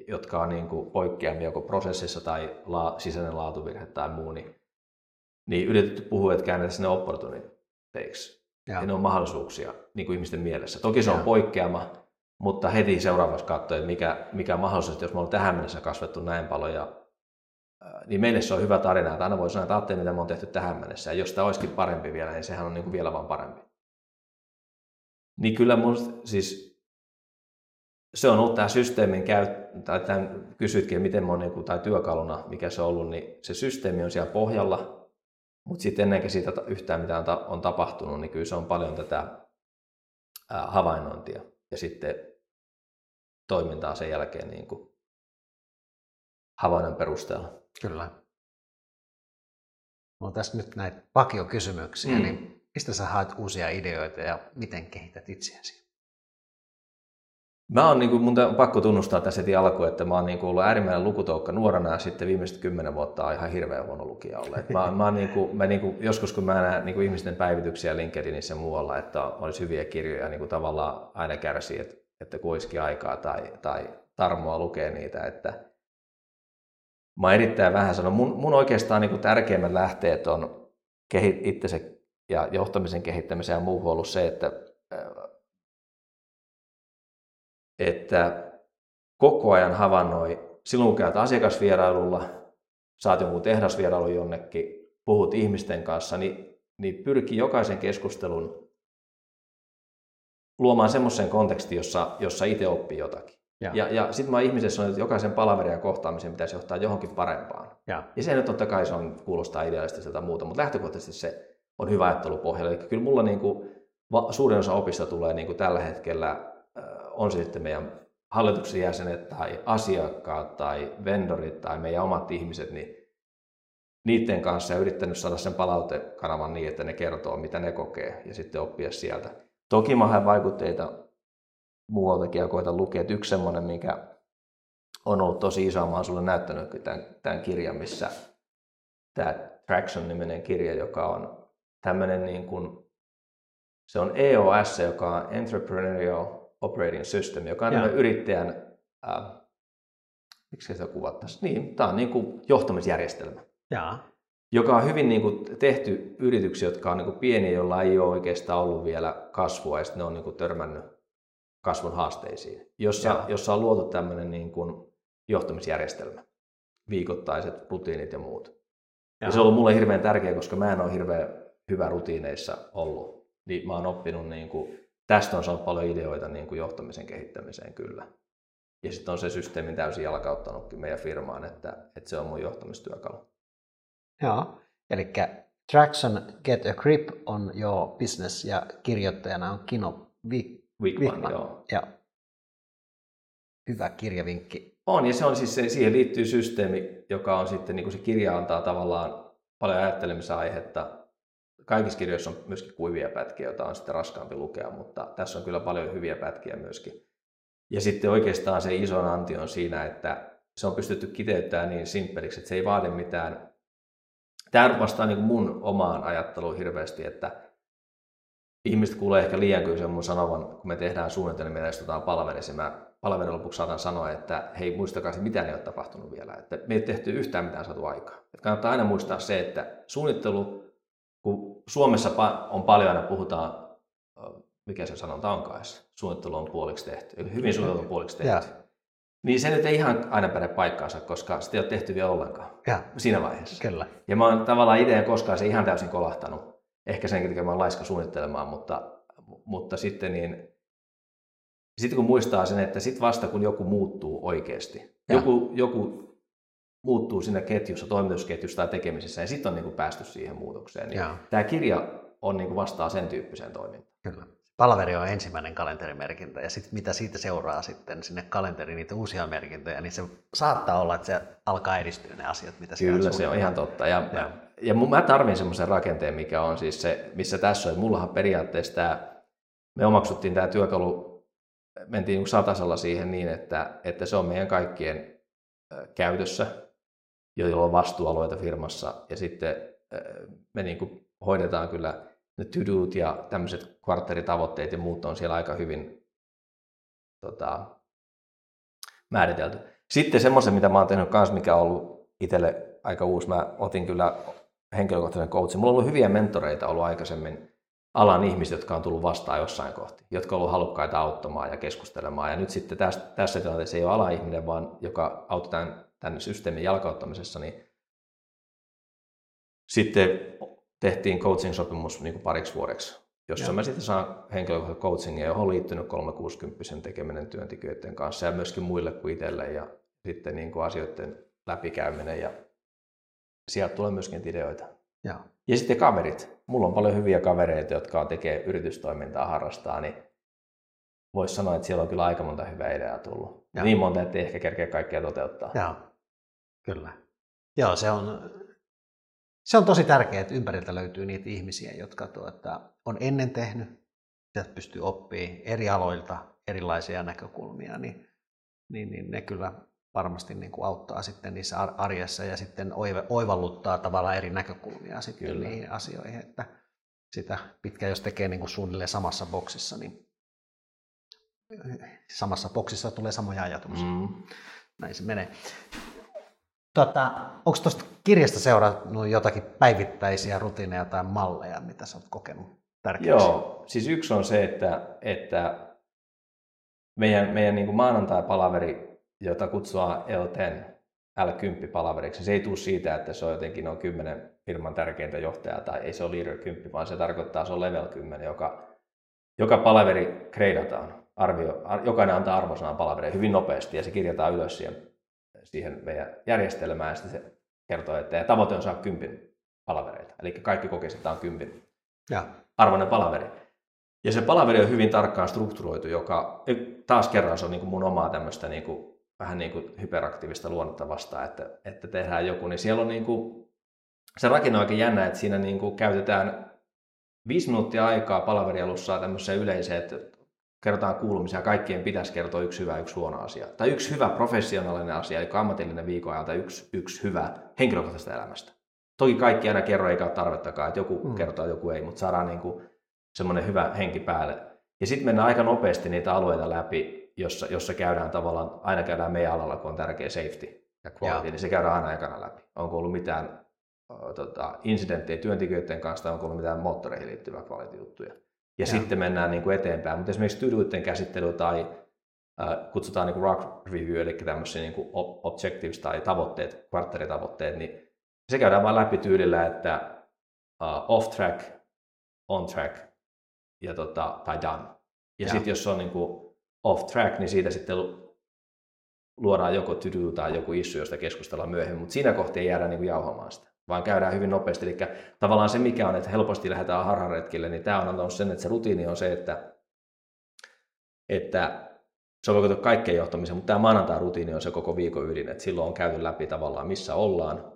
jotka on niin kuin poikkeamia joko prosessissa tai la, sisäinen laatuvirhe tai muu, niin, niin yritetty puhua, että käännetään sinne opportuniteiksi. Ja. ja ne on mahdollisuuksia niin kuin ihmisten mielessä. Toki se on ja. poikkeama, mutta heti seuraavaksi katsoa, että mikä, mikä mahdollisesti, jos me ollaan tähän mennessä kasvettu näin paljon, ja, niin meille se on hyvä tarina, että aina voi sanoa, että ajattelin, mitä me on tehty tähän mennessä, ja jos tämä olisikin parempi vielä, niin sehän on niin kuin vielä vaan parempi. Niin kyllä musta, siis se on ollut tämä systeemin käy, tai tämän kysytkin, miten mä niin kuin, tai työkaluna, mikä se on ollut, niin se systeemi on siellä pohjalla, mutta sitten ennen kuin siitä yhtään mitään on tapahtunut, niin kyllä se on paljon tätä havainnointia ja sitten toimintaa sen jälkeen niin kuin havainnon perusteella. Kyllä. on tässä nyt näitä pakiokysymyksiä, mm. niin mistä sä haet uusia ideoita ja miten kehität itseäsi? Mä oon, niin kuin, mun on pakko tunnustaa tässä heti alkuun, että mä oon niin kuin ollut äärimmäinen lukutoukka nuorena ja sitten viimeiset kymmenen vuotta on ihan hirveän huono lukija ollut. Mä, mä, niin kuin, mä niin kuin, joskus kun mä näen niin kuin ihmisten päivityksiä LinkedInissä muualla, että olisi hyviä kirjoja, niin kuin tavallaan aina kärsii, että, että kuisikin aikaa tai, tai tarmoa lukee niitä. Että mä erittäin vähän sanon. Mun, mun oikeastaan niin kuin tärkeimmät lähteet on kehit, itsensä ja johtamisen kehittämisen ja muu ollut se, että että koko ajan havainnoi, silloin kun käyt asiakasvierailulla, saat jonkun tehdasvierailun jonnekin, puhut ihmisten kanssa, niin, niin pyrki jokaisen keskustelun luomaan semmoisen kontekstin, jossa, jossa itse oppii jotakin. Ja, ja, ja sitten mä ihmisessä on, että jokaisen palaverin ja kohtaamisen pitäisi johtaa johonkin parempaan. Ja, ja se nyt totta kai se on, kuulostaa idealistiselta muuta, mutta lähtökohtaisesti se on hyvä ajattelupohja. Eli kyllä mulla niin kuin, suurin osa opista tulee niin kuin tällä hetkellä on se sitten meidän hallituksen jäsenet tai asiakkaat tai vendorit tai meidän omat ihmiset, niin niiden kanssa ja yrittänyt saada sen palautekanavan niin, että ne kertoo, mitä ne kokee ja sitten oppia sieltä. Toki mä haen vaikutteita muualtakin ja koitan lukea, että yksi semmoinen, mikä on ollut tosi iso, mä oon sulle näyttänyt tämän, tämän kirjan, missä tämä Traction-niminen kirja, joka on tämmöinen niin kuin, se on EOS, joka on Entrepreneurial Operating System, joka on yrittäjän, äh, miksi se kuvattaisiin, niin, tämä on niin kuin johtamisjärjestelmä, ja. joka on hyvin niin kuin tehty yrityksiä, jotka on niin kuin pieniä, joilla ei ole oikeastaan ollut vielä kasvua ja ne on niin kuin törmännyt kasvun haasteisiin, jossa, jossa on luotu tämmöinen niin kuin johtamisjärjestelmä, viikoittaiset rutiinit ja muut. Ja. ja se on ollut mulle hirveän tärkeä, koska mä en ole hirveän hyvä rutiineissa ollut. Niin mä oon oppinut niin kuin tästä on saanut paljon ideoita niin kuin johtamisen kehittämiseen kyllä. Ja sitten on se systeemi täysin jalkauttanutkin meidän firmaan, että, että se on mun johtamistyökalu. Joo, eli Traction Get a Grip on jo business ja kirjoittajana on Kino Wickman. joo. Ja hyvä kirjavinkki. On, ja se on siis, siihen liittyy systeemi, joka on sitten, niin kuin se kirja antaa tavallaan paljon ajattelemisen aihetta kaikissa kirjoissa on myöskin kuivia pätkiä, joita on sitten raskaampi lukea, mutta tässä on kyllä paljon hyviä pätkiä myöskin. Ja sitten oikeastaan se iso anti on siinä, että se on pystytty kiteyttämään niin simppeliksi, että se ei vaadi mitään. Tämä vastaa niin mun omaan ajatteluun hirveästi, että ihmiset kuulee ehkä liian kyllä mun sanovan, kun me tehdään suunnitelmia ja istutaan palvelissa, mä palvelun lopuksi saatan sanoa, että hei muistakaa se, mitään ei ole tapahtunut vielä, että me ei tehty yhtään mitään saatu aikaa. Että kannattaa aina muistaa se, että suunnittelu, kun Suomessa on paljon aina puhutaan, mikä se sanonta onkaan suunnittelu on puoliksi tehty, eli hyvin suunniteltu on puoliksi tehty. Ja. Niin se nyt ei ihan aina päde paikkaansa, koska sitä ei ole tehty vielä ollenkaan ja. siinä vaiheessa. Kyllä. Ja mä oon tavallaan itse koskaan se ihan täysin kolahtanut. Ehkä sen takia mä oon laiska suunnittelemaan, mutta, mutta sitten niin sitten kun muistaa sen, että sitten vasta kun joku muuttuu oikeasti, joku, joku muuttuu siinä ketjussa, toimitusketjussa tai tekemisessä, ja sitten on niin kuin päästy siihen muutokseen. Niin tämä kirja on niin kuin vastaa sen tyyppiseen toimintaan. Kyllä. Palaveri on ensimmäinen kalenterimerkintä ja sitten mitä siitä seuraa sitten sinne kalenteriin niitä uusia merkintöjä, niin se saattaa olla, että se alkaa edistyä ne asiat, mitä Kyllä, se on ihan totta. Ja, ja. ja mä tarvin semmoisen rakenteen, mikä on siis se, missä tässä on. Mullahan periaatteessa tämä, me omaksuttiin tämä työkalu mentiin niin satasella siihen niin, että, että se on meidän kaikkien käytössä, joilla on vastuualueita firmassa. Ja sitten me niin kuin hoidetaan kyllä ne to ja tämmöiset kvartteritavoitteet ja muut on siellä aika hyvin tota, määritelty. Sitten semmoisen, mitä mä oon tehnyt kanssa, mikä on ollut itselle aika uusi, mä otin kyllä henkilökohtaisen coachin. Mulla on ollut hyviä mentoreita ollut aikaisemmin, alan ihmiset, jotka on tullut vastaan jossain kohti, jotka on ollut halukkaita auttamaan ja keskustelemaan. Ja nyt sitten tässä, tässä tilanteessa ei ole ala-ihminen, vaan joka auttaa tämän, systeemin jalkauttamisessa, niin sitten tehtiin coaching-sopimus niin kuin pariksi vuodeksi, jossa ja. mä sitten saan henkilökohtaisen coachingia, johon on liittynyt 360 tekeminen työntekijöiden kanssa ja myöskin muille kuin itselle ja sitten niin kuin asioiden läpikäyminen ja sieltä tulee myöskin ideoita. Ja. ja sitten kaverit. Mulla on paljon hyviä kavereita, jotka tekee yritystoimintaa, harrastaa, niin voisi sanoa, että siellä on kyllä aika monta hyvää ideaa tullut. Ja. Niin monta, että ei ehkä kerkeä kaikkea toteuttaa. Joo, kyllä. Joo, se on, se on tosi tärkeää, että ympäriltä löytyy niitä ihmisiä, jotka tuota, on ennen tehnyt, sieltä pystyy oppimaan eri aloilta erilaisia näkökulmia, niin, niin, niin ne kyllä varmasti niin kuin auttaa sitten niissä arjessa ja sitten oivalluttaa tavallaan eri näkökulmia sitten Kyllä. niihin asioihin, että sitä pitkä jos tekee niin kuin suunnilleen samassa boksissa, niin samassa boksissa tulee samoja ajatuksia. Mm. Näin se menee. Tota, onko tuosta kirjasta seurannut jotakin päivittäisiä rutiineja tai malleja, mitä sä oot kokenut tärkeäksi? Joo, siis yksi on se, että, että meidän, meidän niin maanantai-palaveri jota kutsua L10, L10-palaveriksi. Se ei tule siitä, että se on jotenkin on 10 firman tärkeintä johtajaa tai ei se ole leader 10, vaan se tarkoittaa, se on level 10, joka, joka palaveri kreidataan. Arvio, jokainen antaa arvosanan palavereen hyvin nopeasti ja se kirjataan ylös siihen, siihen meidän järjestelmään ja sitten se kertoo, että ja tavoite on saada 10 palavereita. Eli kaikki kokee, että tämä on 10 ja. arvoinen palaveri. Ja se palaveri on hyvin tarkkaan strukturoitu, joka taas kerran se on niin kuin mun omaa tämmöistä niin kuin vähän niin kuin hyperaktiivista luonnetta vastaan, että, että tehdään joku, niin siellä on niin kuin, se rakenne on oikein jännä, että siinä niin kuin käytetään viisi minuuttia aikaa palaveri alussa tämmöiseen yleiseen, että kerrotaan kuulumisia, kaikkien pitäisi kertoa yksi hyvä yksi huono asia. Tai yksi hyvä professionaalinen asia, eli ammatillinen viikon ajalta yksi, yksi hyvä henkilökohtaisesta elämästä. Toki kaikki aina kerro, eikä ole tarvettakaan, että joku mm. kertoo, joku ei, mutta saadaan niin kuin semmoinen hyvä henki päälle. Ja sitten mennään aika nopeasti niitä alueita läpi, jossa, jossa käydään tavallaan, aina käydään meidän alalla, kun on tärkeä safety ja quality, ja. niin se käydään aina aikana läpi. Onko ollut mitään tota, incidenttejä työntekijöiden kanssa tai onko ollut mitään moottoreihin liittyviä quality-juttuja. Ja, ja. sitten mennään niin kuin eteenpäin. Mutta esimerkiksi tydyiden käsittely tai uh, kutsutaan niin kuin rock review, eli tämmöisiä niin kuin objectives tai tavoitteet, kvartteritavoitteet, niin se käydään vain läpi tyylillä, että uh, off track, on track ja tota, tai done. Ja, ja. sitten jos on niin kuin off track, niin siitä sitten luodaan joko to do tai joku issue, josta keskustellaan myöhemmin, mutta siinä kohtaa ei jäädä niin kuin jauhamaan sitä, vaan käydään hyvin nopeasti. Eli tavallaan se, mikä on, että helposti lähdetään harharetkille, niin tämä on antanut sen, että se rutiini on se, että, että se on kaikkeen johtamiseen, mutta tämä maanantai-rutiini on se koko viikon ydin, että silloin on käyty läpi tavallaan missä ollaan,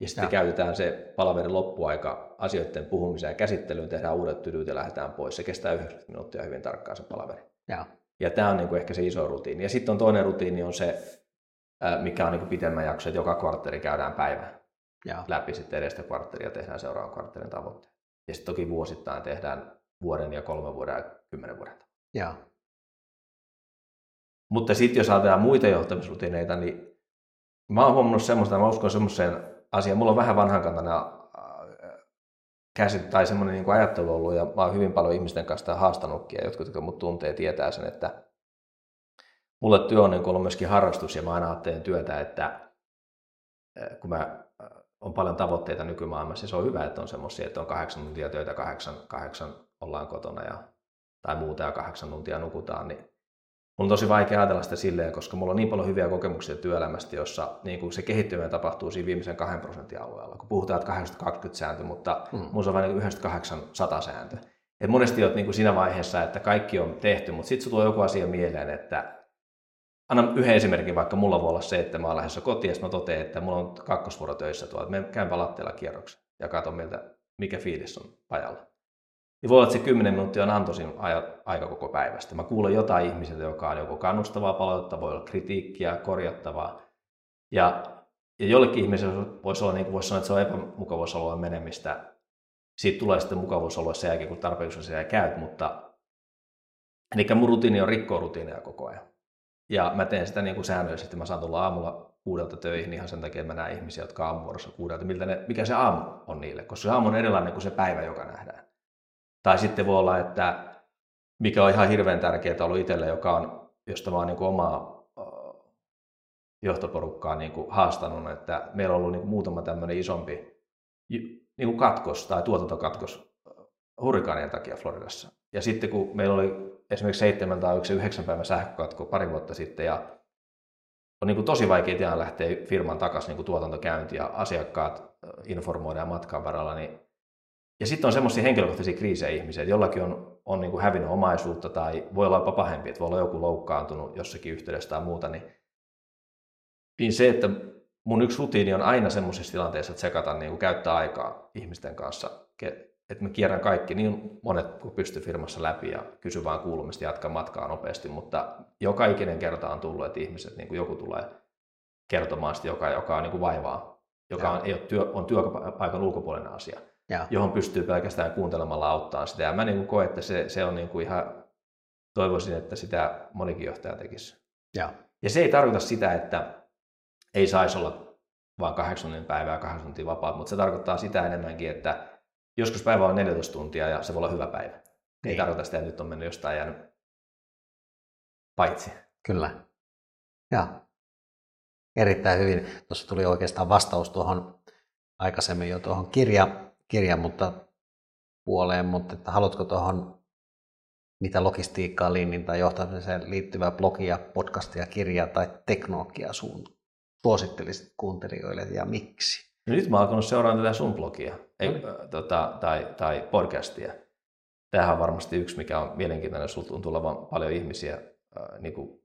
ja sitten ja. käytetään se palaverin loppuaika asioiden puhumiseen ja käsittelyyn, tehdään uudet tydyt ja lähdetään pois. Se kestää 90 minuuttia hyvin tarkkaan se palaveri. Ja. Ja tämä on niin kuin ehkä se iso rutiini. Ja sitten on toinen rutiini on se, mikä on niin pitemmän jakso, että joka kvartteri käydään päivä Joo. läpi sitten edestä kvartteria ja tehdään seuraavan kvartterin tavoitteet. Ja sitten toki vuosittain tehdään vuoden ja kolmen vuoden ja kymmenen vuoden. Joo. Mutta sitten jos ajatellaan muita johtamisrutiineita, niin mä oon huomannut semmoista, mä uskon semmoiseen asiaan, mulla on vähän vanhankantainen käsit tai semmoinen niin ajattelu ollut, ja mä oon hyvin paljon ihmisten kanssa haastanutkin, ja jotkut, jotka mut tuntee, tietää sen, että mulle työ on niin ollut myöskin harrastus, ja mä aina ajattelen työtä, että kun mä on paljon tavoitteita nykymaailmassa, ja se on hyvä, että on semmoisia, että on kahdeksan tuntia töitä, kahdeksan, kahdeksan ollaan kotona, ja, tai muuta, ja kahdeksan tuntia nukutaan, niin Mulla on tosi vaikea ajatella sitä silleen, koska mulla on niin paljon hyviä kokemuksia työelämästä, jossa niin kuin se kehittyminen tapahtuu siinä viimeisen 2 prosentin alueella. Kun puhutaan, että 80-20 sääntö, mutta mm. mulla on vain niin 98-100 sääntö. Et monesti olet niin kuin siinä vaiheessa, että kaikki on tehty, mutta sitten tulee joku asia mieleen, että Anna yhden esimerkin, vaikka mulla voi olla se, että mä oon lähdössä kotiin ja mä totean, että mulla on kakkosvuoro töissä tuolla, että käyn palatteella kierroksen ja katson miltä, mikä fiilis on pajalla niin voi olla, että se 10 minuuttia on antoisin aika koko päivästä. Mä kuulen jotain ihmisiltä, joka on joko kannustavaa palautetta, voi olla kritiikkiä, korjattavaa. Ja, ja jollekin ihmiselle voisi olla, niin kuin voisi sanoa, että se on epämukavuusalueen menemistä. Siitä tulee sitten mukavuusalue sen jälkeen, kun tarpeeksi siellä käyt, mutta Eli mun rutiini on rikkoa rutiineja koko ajan. Ja mä teen sitä niin kuin säännöllisesti. Mä saan tulla aamulla kuudelta töihin ihan sen takia, että mä näen ihmisiä, jotka aamuvuorossa kuudelta, miltä ne, mikä se aamu on niille. Koska se aamu on erilainen kuin se päivä, joka nähdään. Tai sitten voi olla, että mikä on ihan hirveän tärkeää ollut itselle, joka on, josta mä oon niin omaa johtoporukkaa niin kuin haastanut, että meillä on ollut niin kuin muutama tämmöinen isompi niin kuin katkos tai tuotantokatkos hurrikaanien takia Floridassa. Ja sitten kun meillä oli esimerkiksi 7 tai 9 päivän sähkökatko pari vuotta sitten ja on niin kuin tosi vaikea tilanne lähteä firman takaisin niin tuotantokäyntiin ja asiakkaat informoidaan matkan varrella, niin ja sitten on semmoisia henkilökohtaisia kriisejä ihmisiä, että jollakin on, on niin kuin hävinnyt omaisuutta tai voi olla jopa pahempi, että voi olla joku loukkaantunut jossakin yhteydessä tai muuta, niin, niin se, että mun yksi rutiini on aina semmoisissa tilanteissa, että sekata niin kuin käyttää aikaa ihmisten kanssa, että mä kierrän kaikki niin monet kuin pystyy firmassa läpi ja kysy vaan kuulumista ja jatkan matkaa nopeasti, mutta joka ikinen kerta on tullut, että ihmiset, niin kuin joku tulee kertomaan sitä, joka, joka on niin kuin vaivaa, joka on, ei ole työ, on työpaikan ulkopuolinen asia ja. johon pystyy pelkästään kuuntelemalla auttaa sitä. Ja mä niin kuin koen, että se, se on niin kuin ihan, toivoisin, että sitä monikin johtaja tekisi. Ja. ja se ei tarkoita sitä, että ei saisi olla vain kahdeksan päivää ja kahdeksan tuntia vapaat, mutta se tarkoittaa sitä enemmänkin, että joskus päivä on 14 tuntia ja se voi olla hyvä päivä. Niin. Ei tarkoita sitä, että nyt on mennyt jostain jäänyt paitsi. Kyllä. Ja erittäin hyvin. Tuossa tuli oikeastaan vastaus tuohon aikaisemmin jo tuohon kirja, kirjan mutta puoleen, mutta että haluatko tuohon mitä logistiikkaa, linnin tai johtamiseen liittyvää blogia, podcastia, kirjaa tai teknologiaa sun suosittelisit kuuntelijoille ja miksi? No nyt mä oon alkanut seuraamaan tätä sun blogia ei, äh, tota, tai, tai podcastia. Tämähän on varmasti yksi, mikä on mielenkiintoinen. Sulta on tulevan paljon ihmisiä, äh, niin kuin,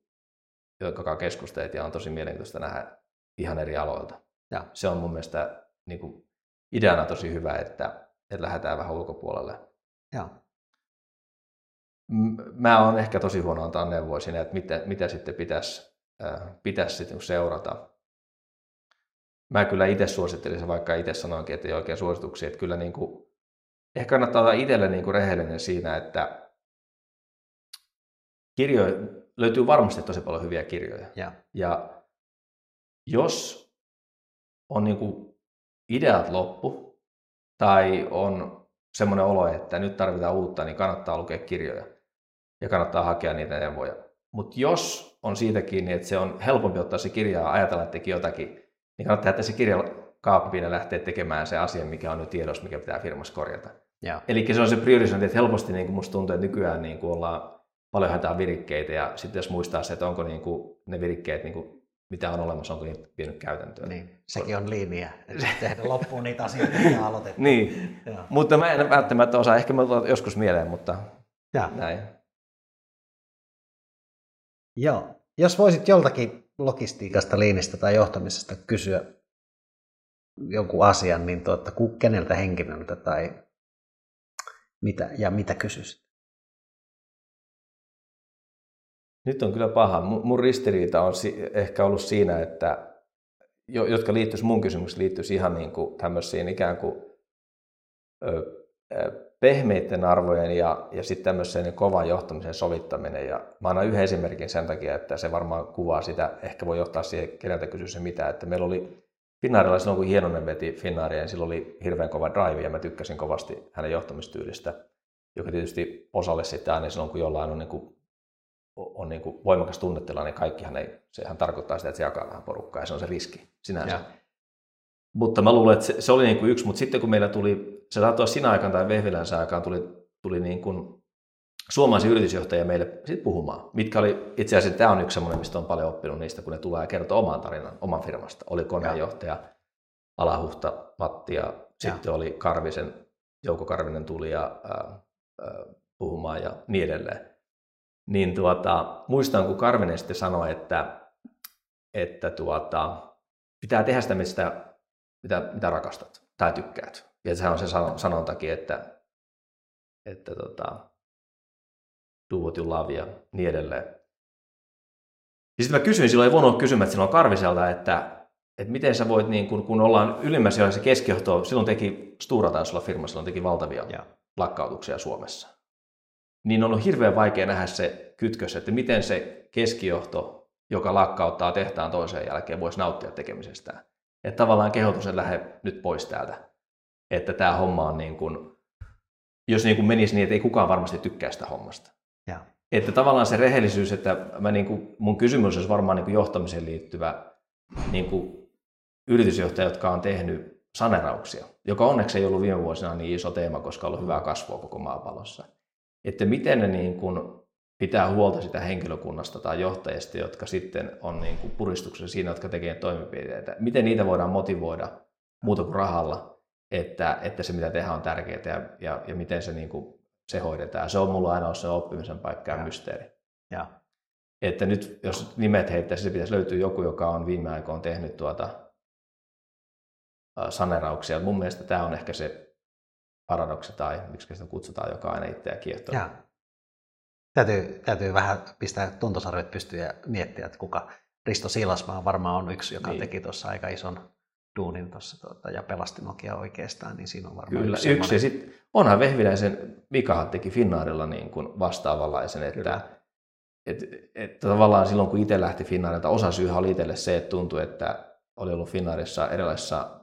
jotka keskustelet ja on tosi mielenkiintoista nähdä ihan eri aloilta. Ja. Se on mun mielestä niin kuin, ideana tosi hyvä, että, että lähdetään vähän ulkopuolelle. Ja. Mä oon ehkä tosi huono antaa neuvoa siinä, että mitä, mitä sitten pitäisi, äh, pitäisi sitten seurata. Mä kyllä itse suosittelisin, vaikka itse sanoinkin, että ei oikein suosituksia, että kyllä niin kuin, ehkä kannattaa olla itselle niin kuin rehellinen siinä, että kirjoja, löytyy varmasti tosi paljon hyviä kirjoja. Ja, ja jos on niin kuin ideat loppu tai on semmoinen olo, että nyt tarvitaan uutta, niin kannattaa lukea kirjoja ja kannattaa hakea niitä neuvoja. Mutta jos on siitä kiinni, että se on helpompi ottaa se kirja ja ajatella, että teki jotakin, niin kannattaa jättää se kirja kaappiin ja lähteä tekemään se asia, mikä on nyt tiedossa, mikä pitää firmassa korjata. Eli se on se priorisointi, että helposti niin kuin musta tuntuu, että nykyään niin kuin ollaan paljon haetaan virikkeitä ja sitten jos muistaa se, että onko niin kuin ne virikkeet niin kuin mitä on olemassa, onko niitä vienyt käytäntöön. Niin, sekin on linja, että tehdä loppuun niitä asioita, mitä aloitettu. niin, mutta mä en välttämättä osaa, ehkä mä joskus mieleen, mutta ja. näin. Joo, jos voisit joltakin logistiikasta, liinistä tai johtamisesta kysyä jonkun asian, niin tuota, keneltä henkilöltä tai mitä, ja mitä kysyisit? Nyt on kyllä paha. Mun ristiriita on ehkä ollut siinä, että jotka liittyisi mun kysymyksiin, liittyisi ihan niin kuin tämmöisiin ikään kuin pehmeiden arvojen ja, ja sitten tämmöisen kovan johtamisen sovittaminen. Ja mä annan yhden esimerkin sen takia, että se varmaan kuvaa sitä, ehkä voi johtaa siihen, keneltä kysyä se mitä, että meillä oli Finnaarilla silloin, kun Hienonen veti Finnaaria, niin silloin oli hirveän kova drive ja mä tykkäsin kovasti hänen johtamistyylistä, joka tietysti osalle sitten aina silloin, kun jollain on, niin kuin, on niin kuin voimakas tunnetila, niin kaikkihan ei, sehän tarkoittaa sitä, että se jakaa vähän porukkaa ja se on se riski sinänsä. Ja. Mutta mä luulen, että se, se oli niin kuin yksi, mutta sitten kun meillä tuli, se saattoi sinä aikana tai Vehvilänsä aikaan tuli, tuli niin kuin suomalaisia yritysjohtajia meille sit puhumaan, mitkä oli, itse asiassa tämä on yksi semmoinen, mistä on paljon oppinut niistä, kun ne tulee ja kertoo oman tarinan, oman firmasta. Oli koneenjohtaja, Alahuhta, Matti ja sitten ja. oli Karvisen, Jouko Karvinen tuli ja äh, äh, puhumaan ja niin edelleen. Niin tuota, muistan, kun Karvinen sitten sanoi, että, että tuota, pitää tehdä sitä, mistä mitä, mitä rakastat tai tykkäät. Ja sehän on se sanontakin, että, että tota, do what you love ja niin edelleen. Ja sitten mä kysyin, silloin ei voinut kysyä, että silloin Karviselta, että, että miten sä voit, niin kun, kun ollaan ylimmässä se keskijohto, silloin teki Stura taisi olla firma, silloin teki valtavia ja. lakkautuksia Suomessa. Niin on hirveän vaikea nähdä se kytkös, että miten se keskijohto, joka lakkauttaa tehtaan toiseen jälkeen, voisi nauttia tekemisestään. Että tavallaan kehotus, että lähde nyt pois täältä. Että tämä homma on niin kuin, jos niin kuin menisi niin, että ei kukaan varmasti tykkää sitä hommasta. Ja. Että tavallaan se rehellisyys, että mä niin kuin, mun kysymys olisi varmaan niin kuin johtamiseen liittyvä niin kuin yritysjohtaja, jotka on tehnyt sanerauksia, joka onneksi ei ollut viime vuosina niin iso teema, koska on ollut hyvää kasvua koko maapallossa. Että miten ne niin kuin pitää huolta sitä henkilökunnasta tai johtajista, jotka sitten on niin kuin puristuksessa siinä, jotka tekee toimenpiteitä. Miten niitä voidaan motivoida muuta kuin rahalla, että, että se mitä tehdään on tärkeää ja, ja, ja miten se, niin kuin, se hoidetaan. Se on mulla aina ollut se oppimisen paikka ja, ja mysteeri. Ja. Että nyt jos nimet heittäisi, se pitäisi löytyä joku, joka on viime aikoina tehnyt tuota sanerauksia. Mun mielestä tämä on ehkä se paradoksi tai miksi sitä kutsutaan, joka aina itseä kiehtoo. Ja. Täytyy, täytyy vähän pistää tuntosarvet pystyyn ja miettiä, että kuka Risto Silasmaa varmaan on yksi, joka niin. teki tuossa aika ison duunin tuossa tuota, ja pelasti Nokia oikeastaan, niin siinä on varmaan Kyllä, yksi. yksi. Sit onhan Vehviläisen, Mikahan teki Finnaarilla niin kuin vastaavanlaisen, että et, et, tavallaan silloin kun itse lähti Finnaarilta, osa syyhän oli itselle se, että tuntui, että oli ollut Finnaarissa erilaisissa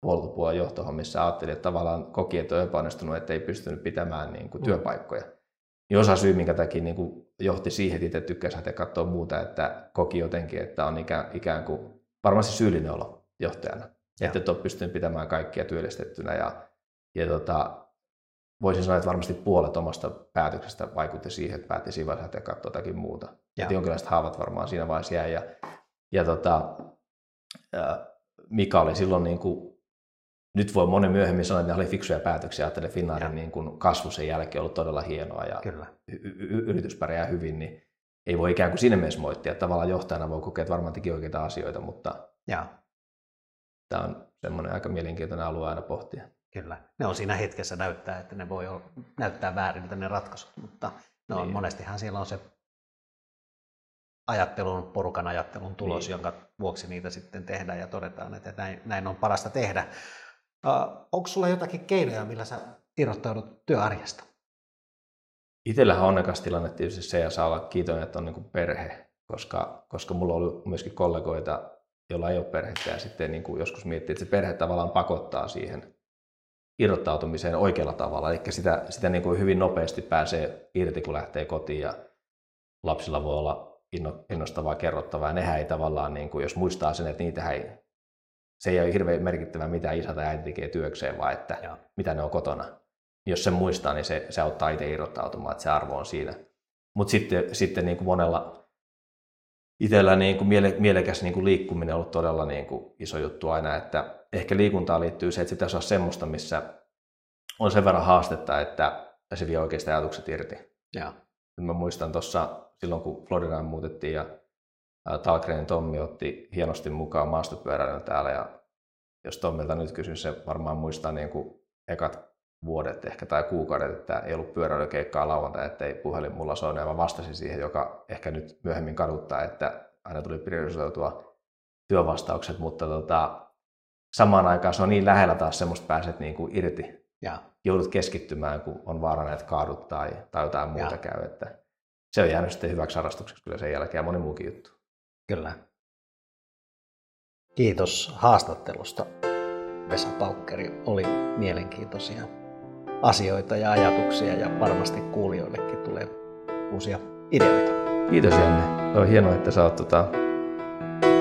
puolitopuolen johtohommissa, ajattelin, että tavallaan koki, että on epäonnistunut, että ei pystynyt pitämään niin kuin, mm. työpaikkoja niin osa syy, minkä takia niin kuin johti siihen, että itse tykkäsi lähteä katsoa muuta, että koki jotenkin, että on ikään, ikään kuin varmasti syyllinen olo johtajana. Ja. Että et ole pystynyt pitämään kaikkia työllistettynä. Ja, ja tota, voisin sanoa, että varmasti puolet omasta päätöksestä vaikutti siihen, että päätti siinä vaiheessa katsoa jotakin muuta. Ja. Että jonkinlaiset haavat varmaan siinä vaiheessa jäi. Ja, ja tota, Mika oli silloin niin kuin nyt voi monen myöhemmin sanoa, että ne oli fiksuja päätöksiä, että Finnaarin niin kuin kasvu sen jälkeen ollut todella hienoa ja Kyllä. Y- y- yritys pärjää hyvin, niin ei voi ikään kuin siinä mielessä moittia. Tavallaan johtajana voi kokea, että varmaan teki oikeita asioita, mutta ja. Tämä on semmoinen aika mielenkiintoinen alue aina pohtia. Kyllä. Ne on siinä hetkessä näyttää, että ne voi olla, näyttää väärin ne ratkaisut, mutta no, niin. monestihan siellä on se ajattelun, porukan ajattelun tulos, niin. jonka vuoksi niitä sitten tehdään ja todetaan, että näin, näin on parasta tehdä. Uh, onko sulla jotakin keinoja, millä sä irrottaudut työarjesta? Itsellähän on onnekas tilanne tietysti se, ja saa olla kiitollinen, että on niin perhe, koska, koska mulla on ollut myöskin kollegoita, joilla ei ole perhettä, ja sitten niin kuin joskus miettii, että se perhe tavallaan pakottaa siihen irrottautumiseen oikealla tavalla, eli sitä, sitä niin kuin hyvin nopeasti pääsee irti, kun lähtee kotiin, ja lapsilla voi olla innostavaa kerrottavaa, nehän ei tavallaan, niin kuin, jos muistaa sen, että niitä ei se ei ole hirveän merkittävää, mitä isä tai äiti tekee työkseen, vaan että Joo. mitä ne on kotona. Jos se muistaa, niin se, se auttaa itse irrottautumaan, että se arvo on siinä. Mutta sitten, sitten niin kuin monella itsellä niin kuin miele, mielekäs niin kuin liikkuminen on ollut todella niin kuin iso juttu aina, että ehkä liikuntaan liittyy se, että se pitäisi olla semmoista, missä on sen verran haastetta, että se vie oikeasti ajatukset irti. Ja. Mä muistan tuossa silloin, kun Floridaan muutettiin ja Talgrenin Tommi otti hienosti mukaan maastopyöräilyn täällä ja jos Tommilta nyt kysyn, se varmaan muistaa niin kuin ekat vuodet ehkä tai kuukaudet, että ei ollut pyöräilykeikkaa lauantai, ettei puhelin mulla soinut ja mä vastasin siihen, joka ehkä nyt myöhemmin kaduttaa, että aina tuli priorisoitua työvastaukset, mutta tota, samaan aikaan se on niin lähellä taas semmoista pääset niin kuin irti. Ja. Joudut keskittymään, kun on vaarana, että kaadut tai, tai jotain muuta ja. käy. Että se on jäänyt sitten hyväksi harrastukseksi kyllä sen jälkeen ja moni muukin juttu. Kyllä. Kiitos haastattelusta. Vesa Paukkeri oli mielenkiintoisia asioita ja ajatuksia ja varmasti kuulijoillekin tulee uusia ideoita. Kiitos Janne. On hienoa, että sä oot tota,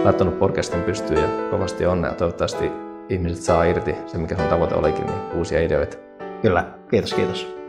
laittanut podcastin pystyyn ja kovasti onnea. Toivottavasti ihmiset saa irti se, mikä sun tavoite olikin, niin uusia ideoita. Kyllä, kiitos, kiitos.